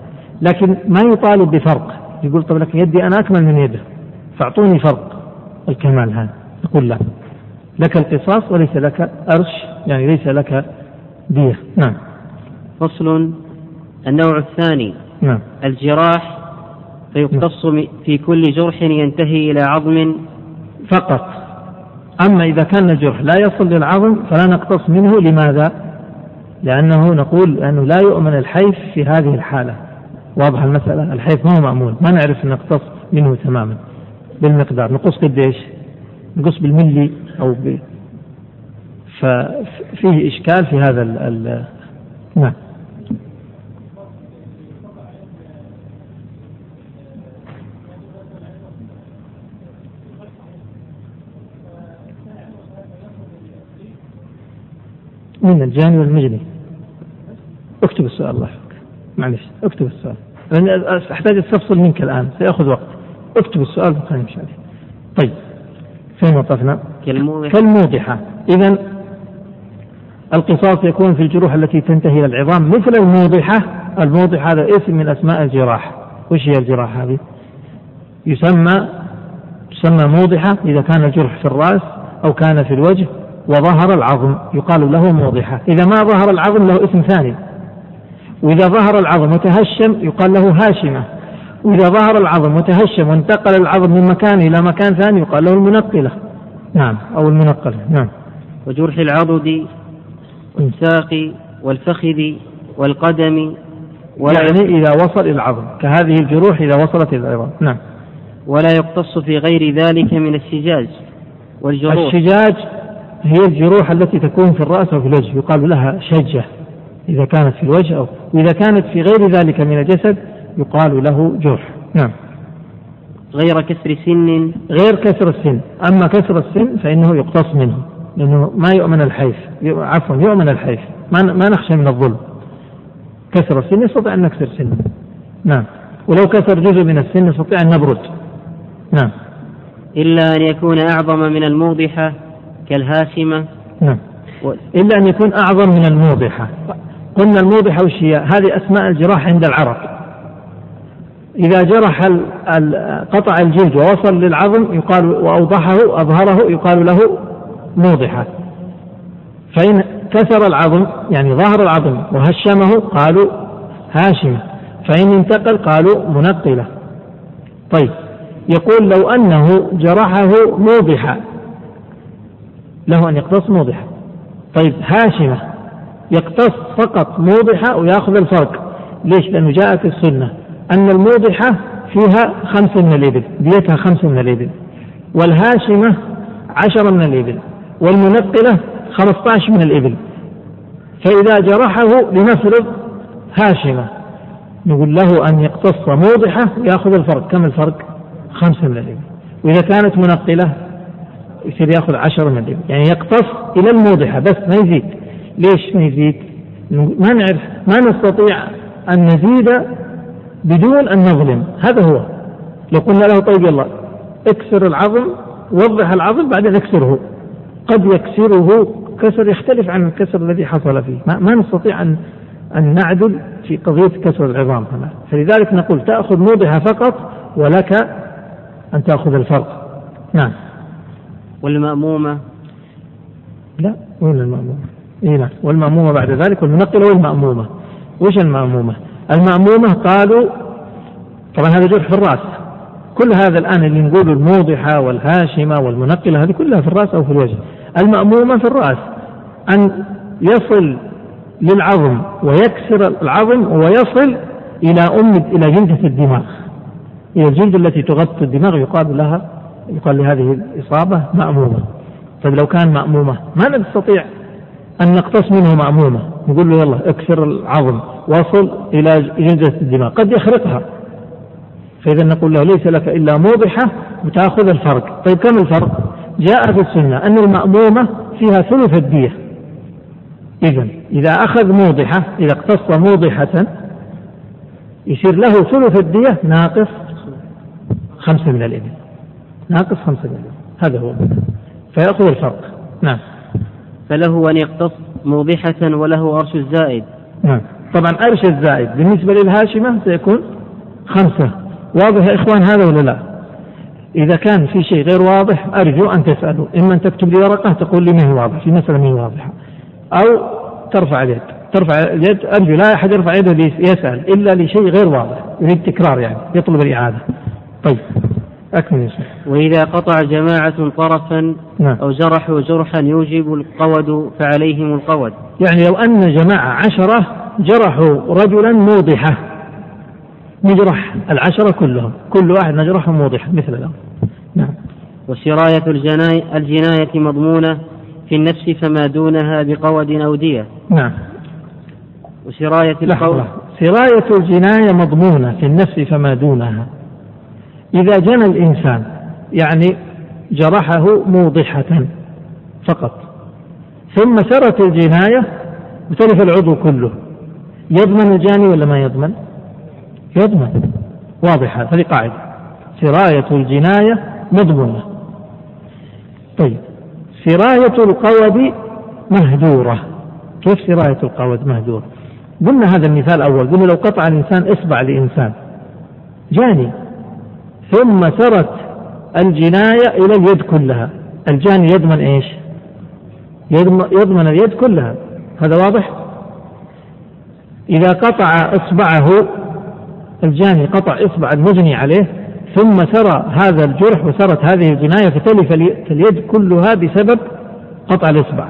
لكن ما يطالب بفرق. يقول طب لك يدي أنا أكمل من يده. فأعطوني فرق الكمال هذا. يقول لا. لك القصاص وليس لك أرش يعني ليس لك دية نعم. فصل النوع الثاني. نعم. الجراح فيقتص في كل جرح ينتهي إلى عظم. فقط. أما إذا كان الجرح لا يصل للعظم فلا نقتص منه. لماذا؟ لأنه نقول أنه لا يؤمن الحيف في هذه الحالة. واضح المسألة؟ الحيف ما هو مأمون. ما نعرف نقتص منه تماما. بالمقدار. نقص قديش؟ نقص بالملي أو ب... ففيه إشكال في هذا ال... ال... نعم. من الجاني والمجني اكتب السؤال الله يحفظك. معلش اكتب السؤال. لأن أحتاج أستفصل منك الآن سيأخذ وقت. اكتب السؤال وخلينا نمشي عليه طيب فين وقفنا؟ كالموضحة كالموضحة إذا القصاص يكون في الجروح التي تنتهي إلى العظام مثل الموضحة. الموضحة هذا اسم من أسماء الجراح. وش هي الجراح هذه؟ يسمى تسمى موضحة إذا كان الجرح في الرأس أو كان في الوجه. وظهر العظم. يقال له موضحة. إذا ما ظهر العظم له اسم ثاني. وإذا ظهر العظم وتهشم يقال له هاشمة. وإذا ظهر العظم وتهشم وانتقل العظم من مكان إلى مكان ثاني يقال له المنقلة. نعم أو المنقلة. نعم. وجرح العضد والساق والفخذ والقدم ولا يعني إذا وصل إلى العظم. كهذه الجروح إذا وصلت إلى العظام نعم. ولا يقتص في غير ذلك من الشجاج والجروح. الشجاج هي الجروح التي تكون في الرأس أو في الوجه. يقال لها شجة إذا كانت في الوجه أو وإذا كانت في غير ذلك من الجسد يقال له جرح. نعم. غير كسر سن. غير كسر السن. أما كسر السن فإنه يقتص منه لأنه ما يؤمن الحيف. عفوا يؤمن الحيف. ما ما نخشى من الظلم. كسر السن يستطيع أن نكسر سنه. نعم. ولو كسر جزء من السن نستطيع أن نبرد. نعم. إلا أن يكون أعظم من الموضحة. كالهاشمة نعم. إلا أن يكون أعظم من الموضحة. قلنا الموضحة وش هي؟ هذه أسماء الجراح عند العرب. إذا جرح قطع الجلد ووصل للعظم يقال وأوضحه أظهره يقال له موضحة. فإن كسر العظم يعني ظهر العظم وهشمه قالوا هاشمة فإن انتقل قالوا منقلة. طيب. يقول لو أنه جرحه موضحا له أن يقتص موضحا. طيب هاشمة يقتص فقط موضحة ويأخذ الفرق. ليش؟ لأنه جاء في السنة أن الموضحة فيها خمس من الإبل ديتها خمس من الإبل. والهاشمة عشرة من الإبل والمنقلة خمسة عشر من الإبل. فإذا جرحه لنفرض هاشمة نقول له أن يقتص موضحة ويأخذ الفرق. كم الفرق؟ خمسة من الإبل. وإذا كانت منقلة يصير يأخذ عشرة الإبل يعني يقتص إلى الموضحة بس ما يزيد. ليش ما يزيد؟ ما نعرف ما نستطيع أن نزيد بدون أن نظلم. هذا هو. لو قلنا له طيب يلا اكسر العظم وضح العظم بعدين اكسره. قد يكسره كسر يختلف عن الكسر الذي حصل فيه. ما, ما نستطيع أن أن نعدل في قضية كسر العظام هنا. فلذلك نقول تأخذ موضحة فقط ولك أن تأخذ الفرق. نعم. والمأمومة؟ لا وين المأمومة؟ اي نعم والمأمومة بعد ذلك والمنقلة والمأمومة. وش المأمومة؟ المأمومة قالوا طبعا هذا جرح في الرأس. كل هذا الآن اللي نقول الموضحة والهاشمة والمنقلة هذه كلها في الرأس أو في الوجه. المأمومة في الرأس. أن يصل للعظم ويكسر العظم ويصل إلى أم إلى جلدة الدماغ. إلى الجلد التي تغطي الدماغ يقال لها يقال لهذه الإصابة مأمومة. طيب لو كان مأمومة ما نستطيع أن نقتص منه مأمومة. نقول له يلا اكسر العظم وصل إلى جلدة الدماغ. قد يخرقها. فإذا نقول له ليس لك إلا موضحة وتأخذ الفرق. طيب كم الفرق؟ جاء في السنة أن المأمومة فيها ثلث الدية. إذا إذا أخذ موضحة إذا اقتص موضحة يصير له ثلث الدية ناقص خمسة من الإبل. ناقص خمسة الإبل هذا هو. فيأخذ الفرق. نعم. فله أن يقتص موضحة وله أرش الزائد. نعم. طبعا أرش الزائد بالنسبة للهاشمة سيكون خمسة. واضح يا إخوان هذا ولا لا؟ إذا كان في شيء غير واضح أرجو أن تسألوا. إما أن تكتب لي ورقة تقول لي ما هي واضحة. في مسألة ما هي واضحة. أو ترفع اليد. ترفع اليد. أرجو لا أحد يرفع يده يسأل إلا لشيء غير واضح. يريد تكرار يعني. يطلب الإعادة. طيب. أكمل وإذا قطع جماعة طرفا نعم. أو جرحوا جرحا يوجب القود فعليهم القود. يعني لو أن جماعة عشرة جرحوا رجلا موضحة. نجرح العشرة كلهم. كل واحد نجرحهم موضحة مثل الأمر. نعم. وسراية الجناية, الجناية مضمونة في النفس فما دونها بقود أو دية. نعم. وسراية القول سراية الجناية مضمونة في النفس فما دونها. إذا جنى الإنسان يعني جرحه موضحة فقط. ثم سرت الجناية وتلف العضو كله. يضمن الجاني ولا ما يضمن؟ يضمن. واضحة هذه قاعدة. سراية الجناية مضمونة. طيب سراية القود مهدورة كيف سراية القود مهدورة قلنا هذا المثال أول قلنا لو قطع الإنسان إصبع لإنسان. جاني. ثم سرت الجناية إلى اليد كلها. الجاني يضمن إيش؟ يضمن اليد كلها. هذا واضح؟ إذا قطع إصبعه الجاني قطع إصبع المجني عليه ثم سرى هذا الجرح وسرت هذه الجناية فتلف اليد كلها بسبب قطع الإصبع.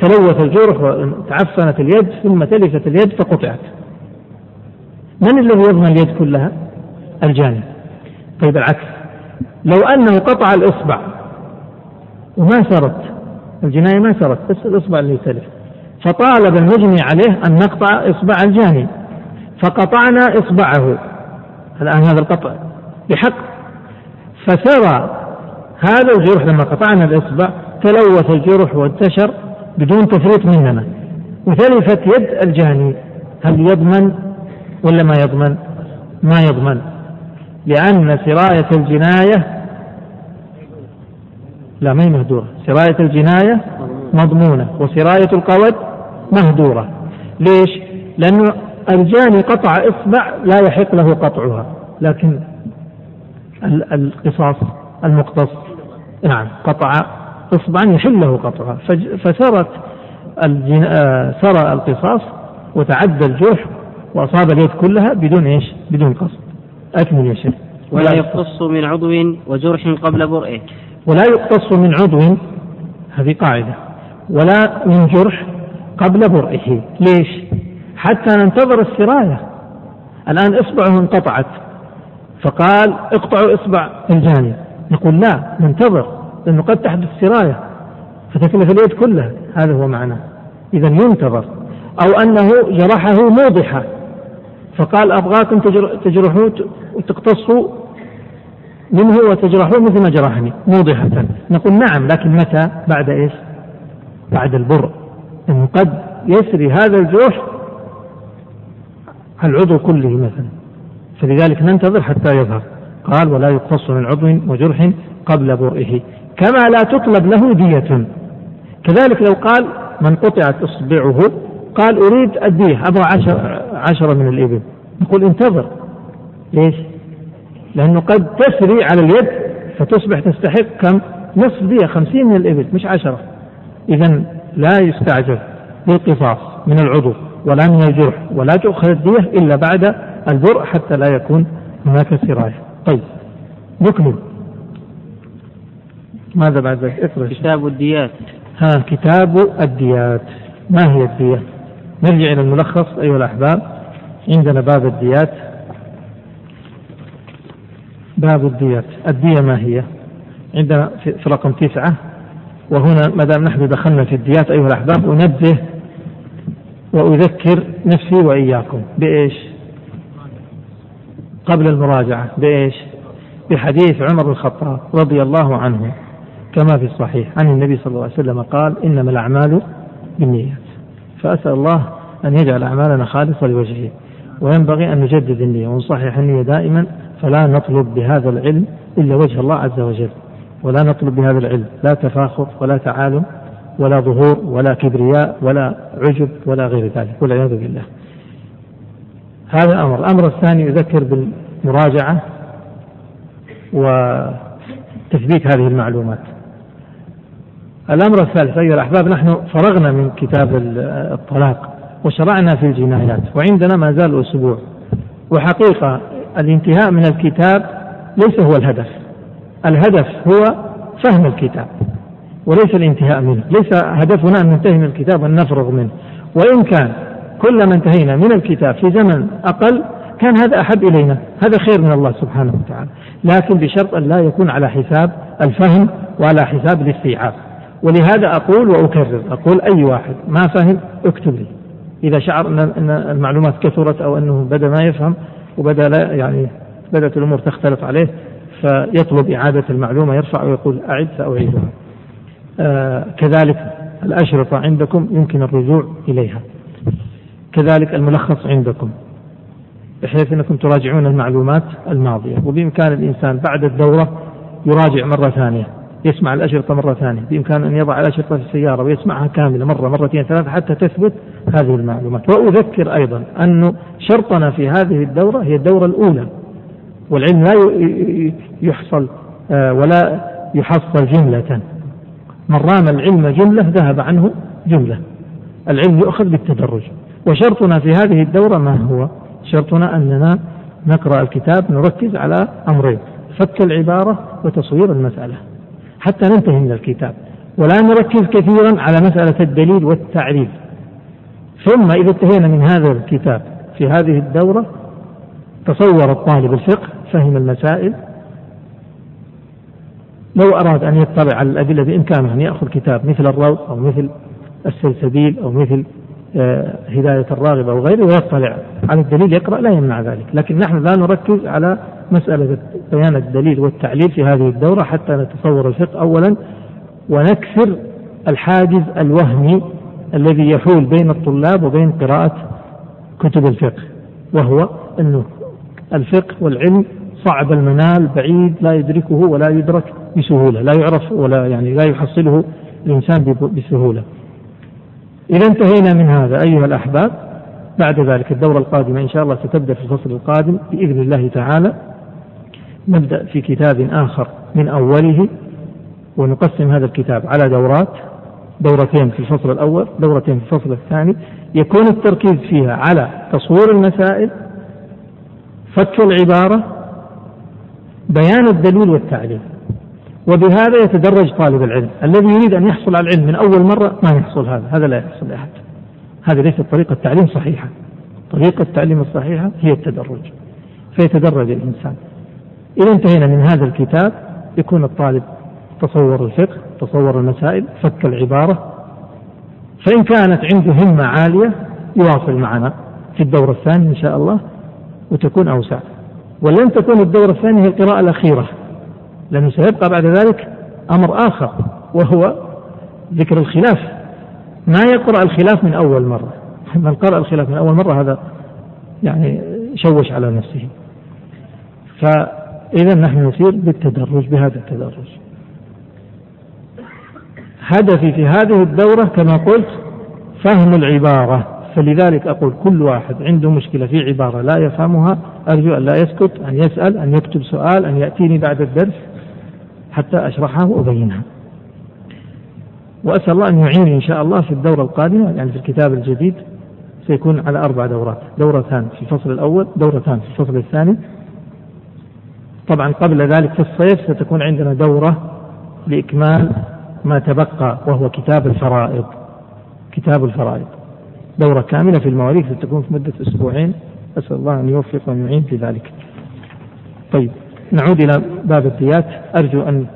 تلوث الجرح وتعفنت اليد ثم تلفت اليد فقطعت. من الذي يضمن اليد كلها؟ الجاني. طيب العكس. لو أنه قطع الإصبع وما سرت الجناية ما سرت بس الإصبع اللي تلف فطالب المجني عليه أن نقطع إصبع الجاني. فقطعنا إصبعه. الآن هذا القطع بحق. فسرى هذا الجرح لما قطعنا الإصبع تلوث الجرح وانتشر بدون تفريط مننا. وتلفت يد الجاني. هل يضمن ولا ما يضمن؟ ما يضمن. لأن سراية الجناية لا ما هي مهدورة. سراية الجناية مضمونة وسراية القود مهدورة. ليش؟ لأنه الجاني قطع إصبع لا يحق له قطعها. لكن القصاص المقتص نعم قطع إصبعا يحل له قطعها. فسرت آه، سرى القصاص وتعدى الجرح وأصاب اليد كلها بدون إيش؟ بدون قصد. أكمل يا شيخ. ولا يقتص من عضو وجرح قبل برئه. ولا يقتص من عضو هذه قاعدة ولا من جرح قبل برئه. ليش؟ حتى ننتظر السراية. الآن إصبعه انقطعت. فقال اقطعوا إصبع الجاني. نقول لا ننتظر لأنه قد تحدث سراية. فتتلف اليد كلها. هذا هو معناه. إذا ينتظر. أو أنه جرحه موضحة. فقال أبغاكم تجرحوا وتقتصوا منه وتجرحوه مثل ما جرحني موضحة. نقول نعم لكن متى؟ بعد إيش؟ بعد البر. أنه قد يسري هذا الجرح العضو كله مثلا. فلذلك ننتظر حتى يظهر. قال ولا يقتص من عضو وجرح قبل برئه كما لا تطلب له دية. كذلك لو قال من قطعت إصبعه. قال أريد الدية أبغى عشر عشرة من الإبل. نقول انتظر. ليش؟ لأنه قد تسري على اليد فتصبح تستحق كم؟ نصف دية خمسين من الإبل مش عشرة. إذا لا يستعجل بالقصاص من العضو ولا من الجرح ولا تؤخذ الدية إلا بعد البرء حتى لا يكون هناك سراية طيب نكمل. ماذا بعد ذلك؟ اقرأ. كتاب الديات. ها كتاب الديات. ما هي الدية؟ نرجع إلى الملخص أيها الأحباب. عندنا باب الديات. باب الديات. الدية ما هي؟ عندنا في رقم تسعة. وهنا ما دام نحن دخلنا في الديات أيها الأحباب أنبه وأذكر نفسي وإياكم. بإيش؟ قبل المراجعة. بإيش؟ بحديث عمر بن الخطاب رضي الله عنه كما في الصحيح. عن النبي صلى الله عليه وسلم قال إنما الأعمال بالنيات. فأسأل الله أن يجعل أعمالنا خالصة لوجهه وينبغي أن نجدد النية ونصحح النية دائما فلا نطلب بهذا العلم إلا وجه الله عز وجل. ولا نطلب بهذا العلم لا تفاخر ولا تعالم ولا ظهور ولا كبرياء ولا عجب ولا غير ذلك والعياذ بالله. هذا أمر. الأمر الثاني يذكر بالمراجعة وتثبيت هذه المعلومات. الأمر الثالث أيها الأحباب نحن فرغنا من كتاب الطلاق وشرعنا في الجنايات وعندنا ما زال أسبوع. وحقيقة الانتهاء من الكتاب ليس هو الهدف. الهدف هو فهم الكتاب وليس الانتهاء منه. ليس هدفنا أن ننتهي من الكتاب وأن نفرغ منه. وإن كان كلما انتهينا من الكتاب في زمن أقل كان هذا أحب إلينا. هذا خير من الله سبحانه وتعالى. لكن بشرط أن لا يكون على حساب الفهم وعلى حساب الاستيعاب. ولهذا أقول وأكرر أقول أي واحد ما فهم اكتب لي. إذا شعر أن المعلومات كثرت أو أنه بدأ ما يفهم وبدأ لا يعني بدأت الأمور تختلف عليه فيطلب إعادة المعلومة يرفع ويقول أعد سأعيدها آه كذلك الأشرطة عندكم يمكن الرجوع إليها. كذلك الملخص عندكم بحيث أنكم تراجعون المعلومات الماضية. وبإمكان الإنسان بعد الدورة يراجع مرة ثانية. يسمع الأشرطة مرة ثانية بإمكان أن يضع الأشرطة في السيارة ويسمعها كاملة مرة مرتين ثلاثة حتى تثبت هذه المعلومات. وأذكر أيضا أن شرطنا في هذه الدورة هي الدورة الأولى والعلم لا يحصل آه، ولا يحصل جملة. من رام العلم جملة ذهب عنه جملة. العلم يؤخذ بالتدرج. وشرطنا في هذه الدورة ما هو؟ شرطنا أننا نقرأ الكتاب نركز على أمرين فك العبارة وتصوير المسألة. حتى ننتهي من الكتاب. ولا نركز كثيرا على مسألة الدليل والتعريف. ثم إذا انتهينا من هذا الكتاب في هذه الدورة تصور الطالب الفقه فهم المسائل. لو أراد أن يطلع على الأدلة بإمكانه أن يأخذ كتاب مثل الروض أو مثل السلسبيل أو مثل هداية الراغب أو غيره ويطلع على الدليل يقرأ لا يمنع ذلك. لكن نحن لا نركز على مسألة بيان الدليل والتعليل في هذه الدورة حتى نتصور الفقه أولا ونكسر الحاجز الوهمي الذي يحول بين الطلاب وبين قراءة كتب الفقه وهو أنه الفقه والعلم صعب المنال بعيد لا يدركه ولا يدرك بسهولة لا يعرف ولا يعني لا يحصله الإنسان بسهولة. إذا انتهينا من هذا أيها الأحباب بعد ذلك الدورة القادمة إن شاء الله ستبدأ في الفصل القادم بإذن الله تعالى. نبدأ في كتاب آخر من أوله ونقسم هذا الكتاب على دورات دورتين في الفصل الأول دورتين في الفصل الثاني. يكون التركيز فيها على تصوير المسائل فك العبارة بيان الدليل والتعليل. وبهذا يتدرج طالب العلم. الذي يريد أن يحصل على العلم من أول مرة ما يحصل هذا. هذا لا يحصل لأحد. هذه ليست طريقة تعليم صحيحة. طريقة التعليم الصحيحة هي التدرج. فيتدرج الإنسان. إذا انتهينا من هذا الكتاب يكون الطالب تصور الفقه تصور المسائل فك العبارة. فإن كانت عنده همة عالية يواصل معنا في الدورة الثانية إن شاء الله وتكون أوسع. ولن تكون الدورة الثانية هي القراءة الأخيرة. لأنه سيبقى بعد ذلك أمر آخر وهو ذكر الخلاف. ما يقرأ الخلاف من أول مرة. من قرأ الخلاف من أول مرة هذا يعني شوش على نفسه. فإذا نحن نسير بالتدرج بهذا التدرج. هدفي في هذه الدورة كما قلت فهم العبارة. فلذلك أقول كل واحد عنده مشكلة في عبارة لا يفهمها أرجو أن لا يسكت أن يسأل أن يكتب سؤال أن يأتيني بعد الدرس حتى أشرحها وأبينها وأسأل الله أن يعيني إن شاء الله في الدورة القادمة يعني في الكتاب الجديد سيكون على أربع دورات. دورتان في الفصل الأول دورتان في الفصل الثاني. طبعا قبل ذلك في الصيف ستكون عندنا دورة لإكمال ما تبقى وهو كتاب الفرائض. كتاب الفرائض. دورة كاملة في المواريث ستكون في مدة أسبوعين. أسأل الله أن يوفق وأن يعين في ذلك. طيب نعود إلى باب الديات. أرجو أن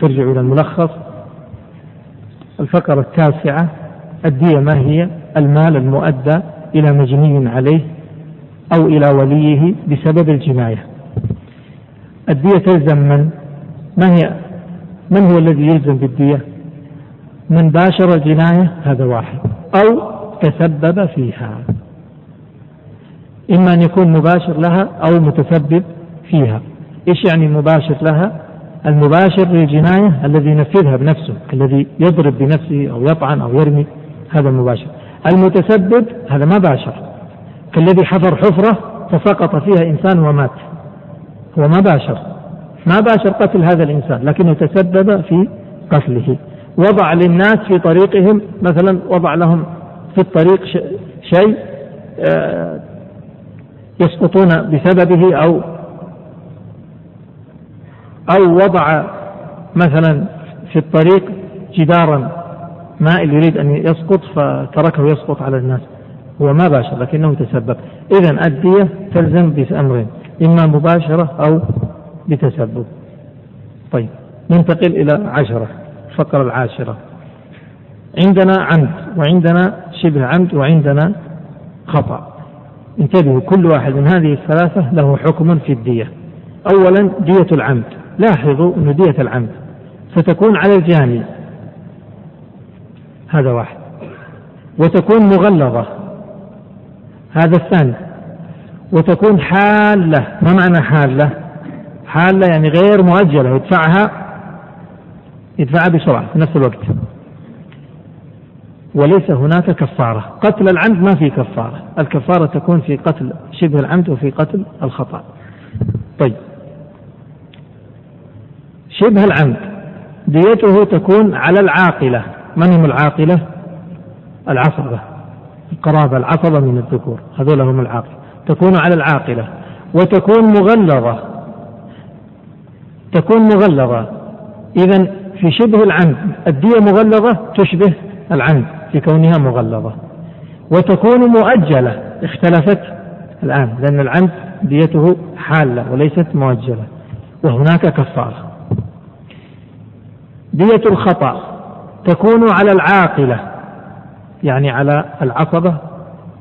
ترجعوا إلى الملخص. الفقرة التاسعة الدية ما هي؟ المال المؤدى إلى مجني عليه أو إلى وليه بسبب الجناية. الدية تلزم من؟ ما هي؟ من هو الذي يلزم بالدية؟ من باشر الجناية هذا واحد. أو تسبب فيها. إما أن يكون مباشر لها أو متسبب فيها. إيش يعني مباشر لها؟ المباشر للجناية الذي ينفذها بنفسه الذي يضرب بنفسه أو يطعن أو يرمي هذا المباشر. المتسبب هذا ما باشر. كالذي حفر حفرة فسقط فيها إنسان ومات. هو ما باشر. ما باشر قتل هذا الإنسان لكنه تسبب في قتله. وضع للناس في طريقهم مثلا وضع لهم في الطريق شيء آه، يسقطون بسببه أو أو وضع مثلا في الطريق جدارا ماء يريد أن يسقط فتركه يسقط على الناس هو ما باشر لكنه تسبب إذا الدية تلزم بأمرين إما مباشرة أو بتسبب. طيب ننتقل إلى عشرة الفقرة العاشرة. عندنا عمد وعندنا شبه عمد وعندنا خطأ. انتبهوا كل واحد من هذه الثلاثة له حكم في الدية. أولا دية العمد. لاحظوا أن دية العمد. ستكون على الجاني. هذا واحد. وتكون مغلظة. هذا الثاني. وتكون حالة. ما معنى حالة؟ حالة يعني غير مؤجلة. يدفعها يدفعها بسرعة في نفس الوقت. وليس هناك كفارة. قتل العمد ما في كفارة. الكفارة تكون في قتل شبه العمد وفي قتل الخطأ. طيب. شبه العمد. ديته تكون على العاقلة. من هم العاقلة؟ العصبة. القرابة العصبة من الذكور. هذول هم العاقلة. تكون على العاقلة. وتكون مغلظة. تكون مغلظة. إذا في شبه العمد الدية مغلظة تشبه العمد. في كونها مغلظة. وتكون مؤجلة. اختلفت الآن لأن العمد ديته حالة وليست مؤجلة. وهناك كفارة. دية الخطأ. تكون على العاقلة يعني على العصبة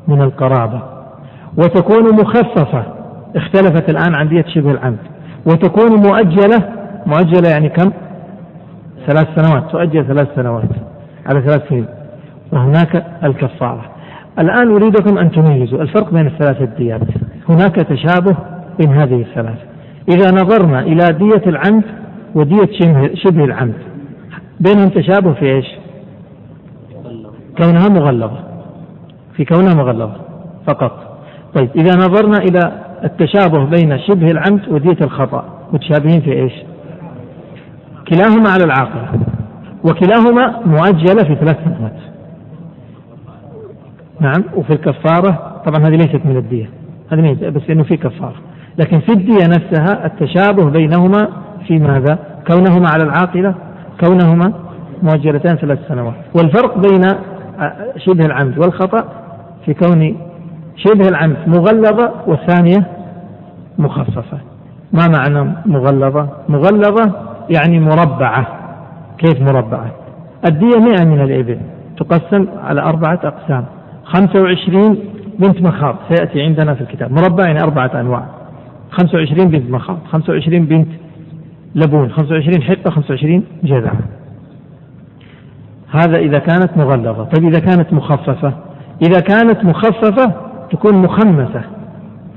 من القرابة. وتكون مخففة اختلفت الآن عن دية شبه العمد. وتكون مؤجلة. مؤجلة يعني كم؟ ثلاث سنوات. تؤجل ثلاث سنوات. على ثلاث سنين. وهناك الكفارة. الآن أريدكم أن تميزوا الفرق بين الثلاثة ديات هناك تشابه بين هذه الثلاثة إذا نظرنا إلى دية العمد ودية شبه العمد بينهم تشابه في إيش؟ كونها مغلظة. في كونها مغلظة فقط. طيب إذا نظرنا إلى التشابه بين شبه العمد ودية الخطأ متشابهين في إيش؟ كلاهما على العاقل وكلاهما مؤجلة في ثلاث سنوات نعم وفي الكفارة طبعا هذه ليست من الدية هذه بس إنه في كفارة. لكن في الدية نفسها التشابه بينهما في ماذا؟ كونهما على العاقلة كونهما مؤجلتان ثلاث سنوات. والفرق بين شبه العمد والخطأ في كون شبه العمد مغلظة والثانية مخففة ما معنى مغلظة؟ مغلظة يعني مربعة. كيف مربعة؟ الدية مئة من الإبل تقسم على أربعة أقسام. خمسة وعشرين بنت مخاض. سيأتي عندنا في الكتاب. مربع يعني أربعة أنواع. خمسة وعشرين بنت مخاض. خمسة وعشرين بنت لبون. خمسة وعشرين حقة خمسة وعشرين جذع. هذا إذا كانت مغلظة. طيب إذا كانت مخففة؟ إذا كانت مخففة تكون مخمسة.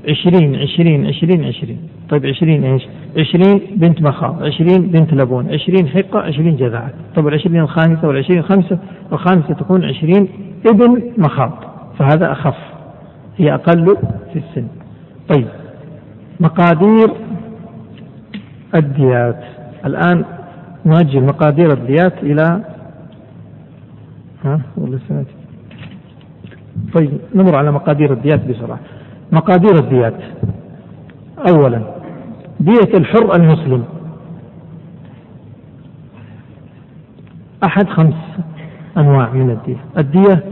عشرين عشرين عشرين عشرين. طيب عشرين إيش؟ عشرين بنت مخاض عشرين بنت لبون عشرين حقة عشرين جذعة طيب العشرين الخامسة والعشرين الخامسة الخامسة تكون عشرين ابن مخاض. فهذا أخف هي أقل في السن. طيب مقادير الديات. الآن نؤجل مقادير الديات إلى ها طيب نمر على مقادير الديات بسرعة. مقادير الديات. أولا دية الحر المسلم. أحد خمس أنواع من الدية. الدية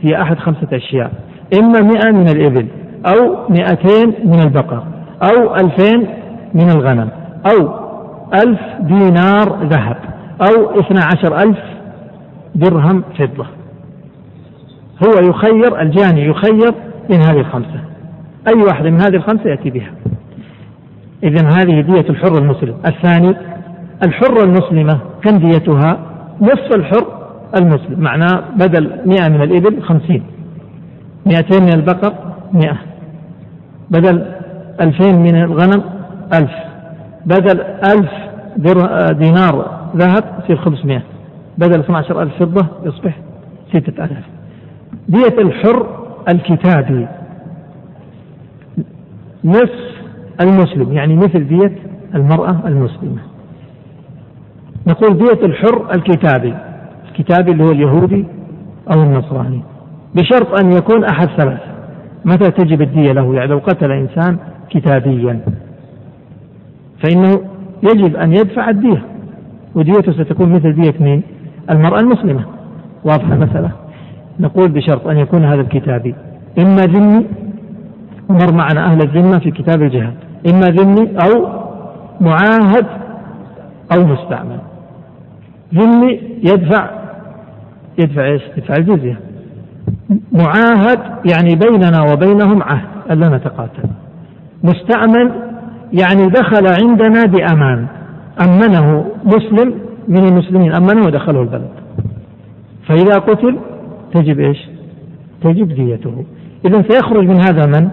هي أحد خمسة أشياء. إما مئة من الإبل أو مئتين من البقر أو ألفين من الغنم أو ألف دينار ذهب أو اثنى عشر ألف درهم فضة. هو يخير الجاني يخير من هذه الخمسة. أي واحدة من هذه الخمسة يأتي بها. إذا هذه دية الحر المسلم. الثاني الحرة المسلمة كم ديتها؟ نصف الحر المسلم. معناه بدل مئة من الإبل خمسين. مئتين من البقر مئة. بدل ألفين من الغنم ألف. بدل ألف دينار ذهب يصير خمسمائة بدل 12 ألف فضة يصبح ستة ألاف. دية الحر الكتابي. نصف المسلم يعني مثل دية المرأة المسلمة. نقول دية الحر الكتابي الكتابي اللي هو اليهودي أو النصراني. بشرط أن يكون أحد ثلاثة. متى تجب الدية له؟ يعني لو قتل إنسان كتابيا. فإنه يجب أن يدفع الدية. وديته ستكون مثل دية مين؟ المرأة المسلمة. واضحة المسألة؟ نقول بشرط أن يكون هذا الكتابي. إما ذمي مر معنا أهل الذمة في كتاب الجهاد. إما ذمي أو معاهد أو مستعمل. ذمي يدفع يدفع إيش؟ يدفع الجزية. معاهد يعني بيننا وبينهم عهد ألا نتقاتل. مستأمن يعني دخل عندنا بأمان. أمنه مسلم من المسلمين أمنه ودخله البلد. فإذا قتل تجب إيش؟ تجب ديته. إذا سيخرج من هذا من؟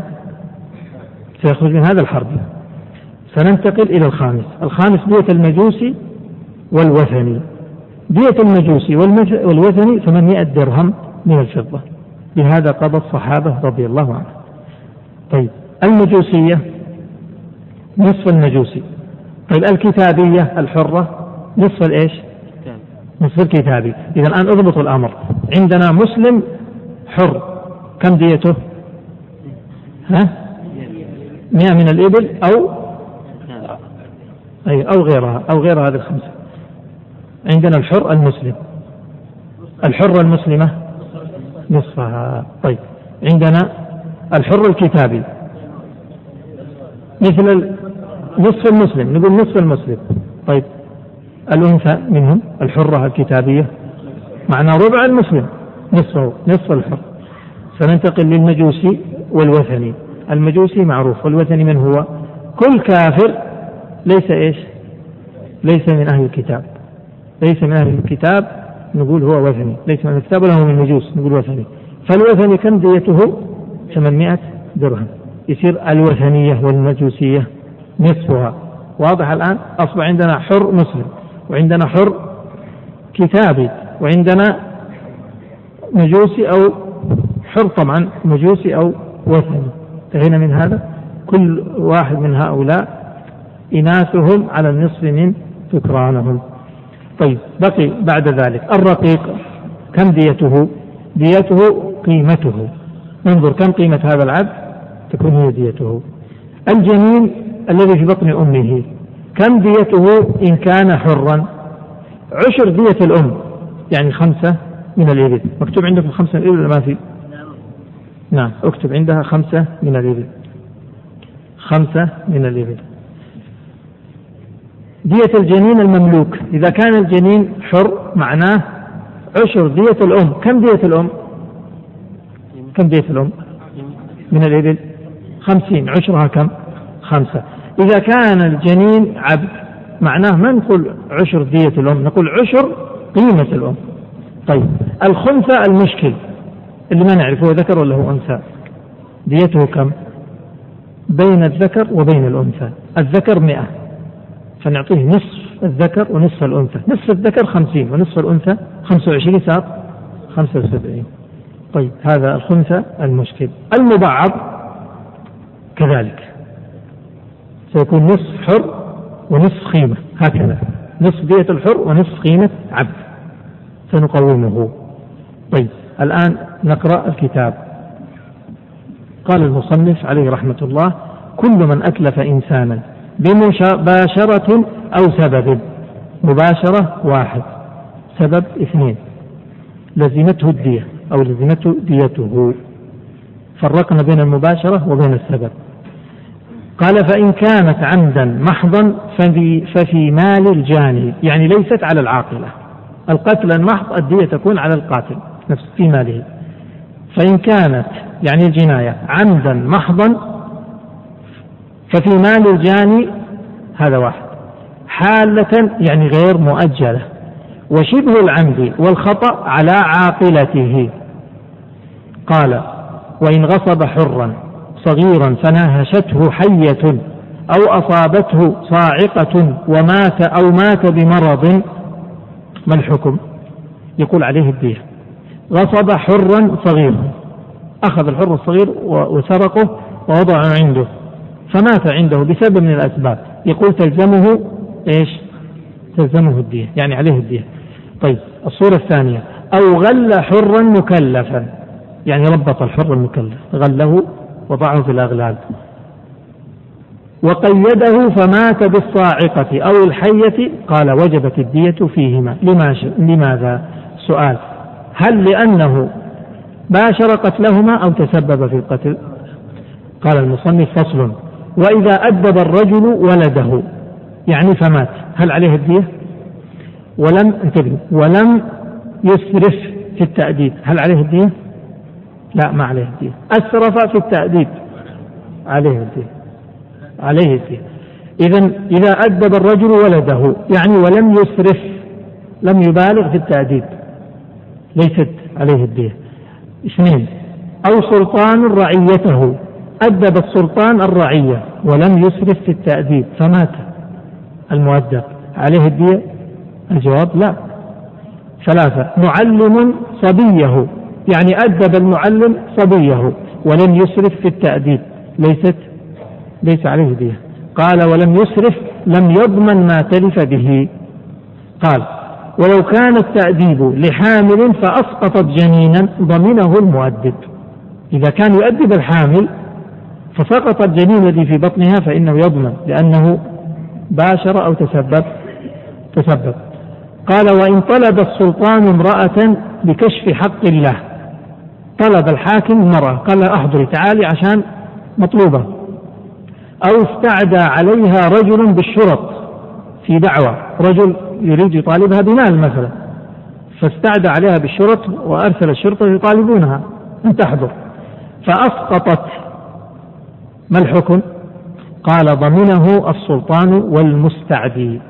سيخرج من هذا الحرب. سننتقل إلى الخامس. الخامس دية المجوسي والوثني. دية المجوسي والوثني 800 درهم من الفضة. بهذا قضى الصحابة رضي الله عنهم. طيب المجوسية نصف المجوسي. طيب الكتابية الحرة نصف الإيش؟ نصف الكتابي. إذا الآن اضبطوا الأمر. عندنا مسلم حر. كم ديته؟ ها؟ مئة من الإبل أو أي أو غيرها أو غير هذه الخمسة. عندنا الحر المسلم. الحرة المسلمة نصفها. طيب. عندنا الحر الكتابي. مثل نصف المسلم. نقول نصف المسلم. طيب. الأنثى منهم الحرة الكتابية. معنى ربع المسلم. نصفه نصف الحر. سننتقل للمجوسي والوثني. المجوسي معروف والوثني من هو؟ كل كافر ليس إيش؟ ليس من أهل الكتاب. ليس من أهل الكتاب نقول هو وثني ليس من الكتاب ولا هو من المجوس نقول وثني. فالوثني كم ديته؟ 800 درهم. يصير الوثنية والمجوسية نصفها. واضح الآن؟ أصبح عندنا حر مسلم وعندنا حر كتابي وعندنا مجوسي أو حر طبعا مجوسي أو وثني. انتهينا من هذا؟ كل واحد من هؤلاء إناثهم على النصف من ذكرانهم طيب بقي بعد ذلك. الرقيق كم ديته؟ ديته قيمته. ننظر كم قيمة هذا العبد؟ تكون هي ديته. الجنين الذي في بطن أمه. كم ديته إن كان حرا؟ عشر دية الأم يعني خمسة من الإبل. مكتوب عندكم خمسة من الإبل ما في؟ نعم. اكتب عندها خمسة من الإبل. خمسة من الإبل. دية الجنين المملوك. إذا كان الجنين حر معناه عشر دية الأم. كم دية الأم؟ كم دية الأم؟ من الإبل. خمسين. عشرها كم؟ خمسة. إذا كان الجنين عبد معناه ما نقول عشر دية الأم نقول عشر قيمة الأم. طيب. الخنثى المشكل. اللي ما نعرفه هو ذكر ولا هو أنثى؟ ديته كم؟ بين الذكر وبين الأنثى. الذكر مئة. فنعطيه نصف الذكر ونصف الأنثى. نصف الذكر خمسين ونصف الأنثى خمسة وعشرين صار خمسة وسبعين. طيب هذا الخنثى المشكل. المبعض كذلك. سيكون نصف حر ونصف قيمة هكذا. نصف دية الحر ونصف قيمة عبد. سنقومه. طيب. الآن نقرأ الكتاب. قال المصنف عليه رحمة الله كل من أتلف إنسانا بمباشرة أو سبب مباشرة واحد سبب اثنين لزمته الدية أو لزمته ديته فرقنا بين المباشرة وبين السبب. قال فإن كانت عمدا محضا ففي, ففي مال الجاني يعني ليست على العاقلة. القتل المحض الدية تكون على القاتل. نفس في ماله. فإن كانت يعني الجناية عمدا محضا ففي مال الجاني هذا واحد. حالة يعني غير مؤجلة. وشبه العمد والخطأ على عاقلته. قال وإن غصب حرا صغيرا فناهشته حية أو أصابته صاعقة ومات أو مات بمرض ما الحكم؟ يقول عليه الدية غصب حرا صغيرا. أخذ الحر الصغير وسرقه ووضعه عنده. فمات عنده بسبب من الأسباب. يقول تلزمه إيش؟ تلزمه الدية يعني عليه الدية. طيب الصورة الثانية. أو غل حرا مكلفا. يعني ربط الحر المكلف. غله وضعه في الأغلال. وقيده فمات بالصاعقة أو الحية قال وجبت الدية فيهما. لماذا؟ سؤال. هل لأنه باشر قتلهما أو تسبب في القتل؟ قال المصنف فصل. وإذا أدب الرجل ولده يعني فمات هل عليه الدية؟ ولم انتبه ولم يسرف في التأديب هل عليه الدية؟ لا ما عليه الدية. أسرف في التأديب عليه الدية عليه الدية. إذا إذا أدب الرجل ولده يعني ولم يسرف لم يبالغ في التأديب. ليست عليه الدية. اثنين أو سلطان رعيته. أدب السلطان الرعية ولم يسرف في التأديب فمات. المؤدب عليه الدية؟ الجواب لا. ثلاثة معلم صبيه يعني أدب المعلم صبيه ولم يسرف في التأديب. ليست؟ ليس عليه دية قال ولم يسرف لم يضمن ما تلف به. قال ولو كان التأديب لحامل فأسقطت جنينا ضمنه المؤدب. إذا كان يؤدب الحامل فسقط الجنين الذي في بطنها فإنه يضمن لأنه باشر أو تسبب تسبب. قال وإن طلب السلطان امرأة بكشف حق الله. طلب الحاكم المرأة قال لها أحضري تعالي عشان مطلوبة. أو استعدى عليها رجل بالشرط. في دعوة. رجل يريد يطالبها بمال مثلا. فاستعدى عليها بالشرط وأرسل الشرطة يطالبونها. أن تحضر فأسقطت. ما الحكم؟ قال ضمنه السلطان والمستعدي.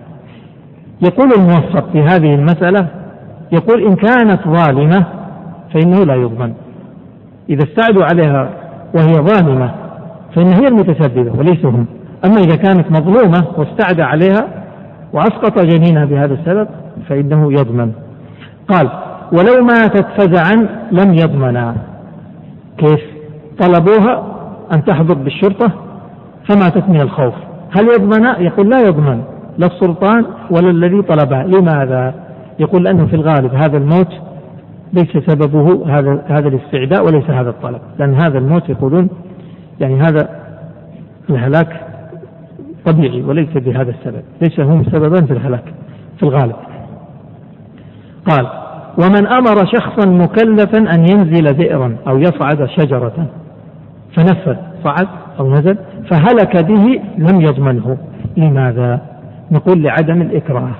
يقول الموفق في هذه المسألة يقول إن كانت ظالمة فإنه لا يضمن. إذا استعدوا عليها وهي ظالمة فإن هي المتسببة وليس هم. أما إذا كانت مظلومة واستعدى عليها وأسقط جنينها بهذا السبب فإنه يضمن. قال ولو ماتت فزعا لم يضمنا. كيف؟ طلبوها أن تحضر بالشرطة فماتت من الخوف. هل يضمن؟ يقول لا يضمن لا السلطان ولا الذي طلبه لماذا؟ يقول لأنه في الغالب هذا الموت ليس سببه هذا هذا الاستعداء وليس هذا الطلب. لأن هذا الموت يقولون يعني هذا الهلاك طبيعي وليس بهذا السبب ليس هم سببا في الهلاك في الغالب. قال ومن أمر شخصا مكلفا أن ينزل بئرا أو يصعد شجرة فنفذ صعد أو نزل فهلك به لم يضمنه. لماذا؟ نقول لعدم الإكراه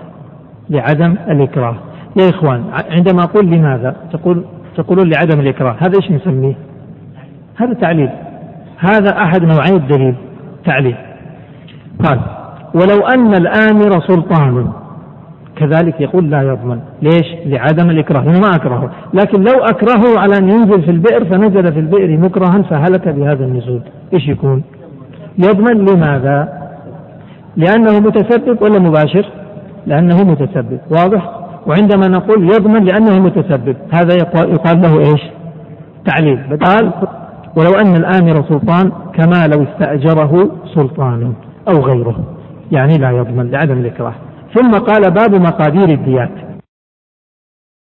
لعدم الإكراه. يا إخوان عندما أقول لماذا تقول تقولون لعدم الإكراه هذا إيش نسميه؟ هذا تعليل. هذا أحد نوعي الدليل تعليل. قال ولو أن الآمر سلطان. كذلك يقول لا يضمن. ليش؟ لعدم الإكراه. لأنه ما أكرهه. لكن لو أكرهه على أن ينزل في البئر فنزل في البئر مكرها فهلك بهذا النزول. إيش يكون؟ يضمن لماذا؟ لأنه متسبب ولا مباشر؟ لأنه متسبب. واضح؟ وعندما نقول يضمن لأنه متسبب هذا يقال له إيش؟ تعليل. قال ولو أن الآمر سلطان كما لو استأجره سلطان. أو غيره يعني لا يضمن لعدم الإكراه. ثم قال باب مقادير الديات.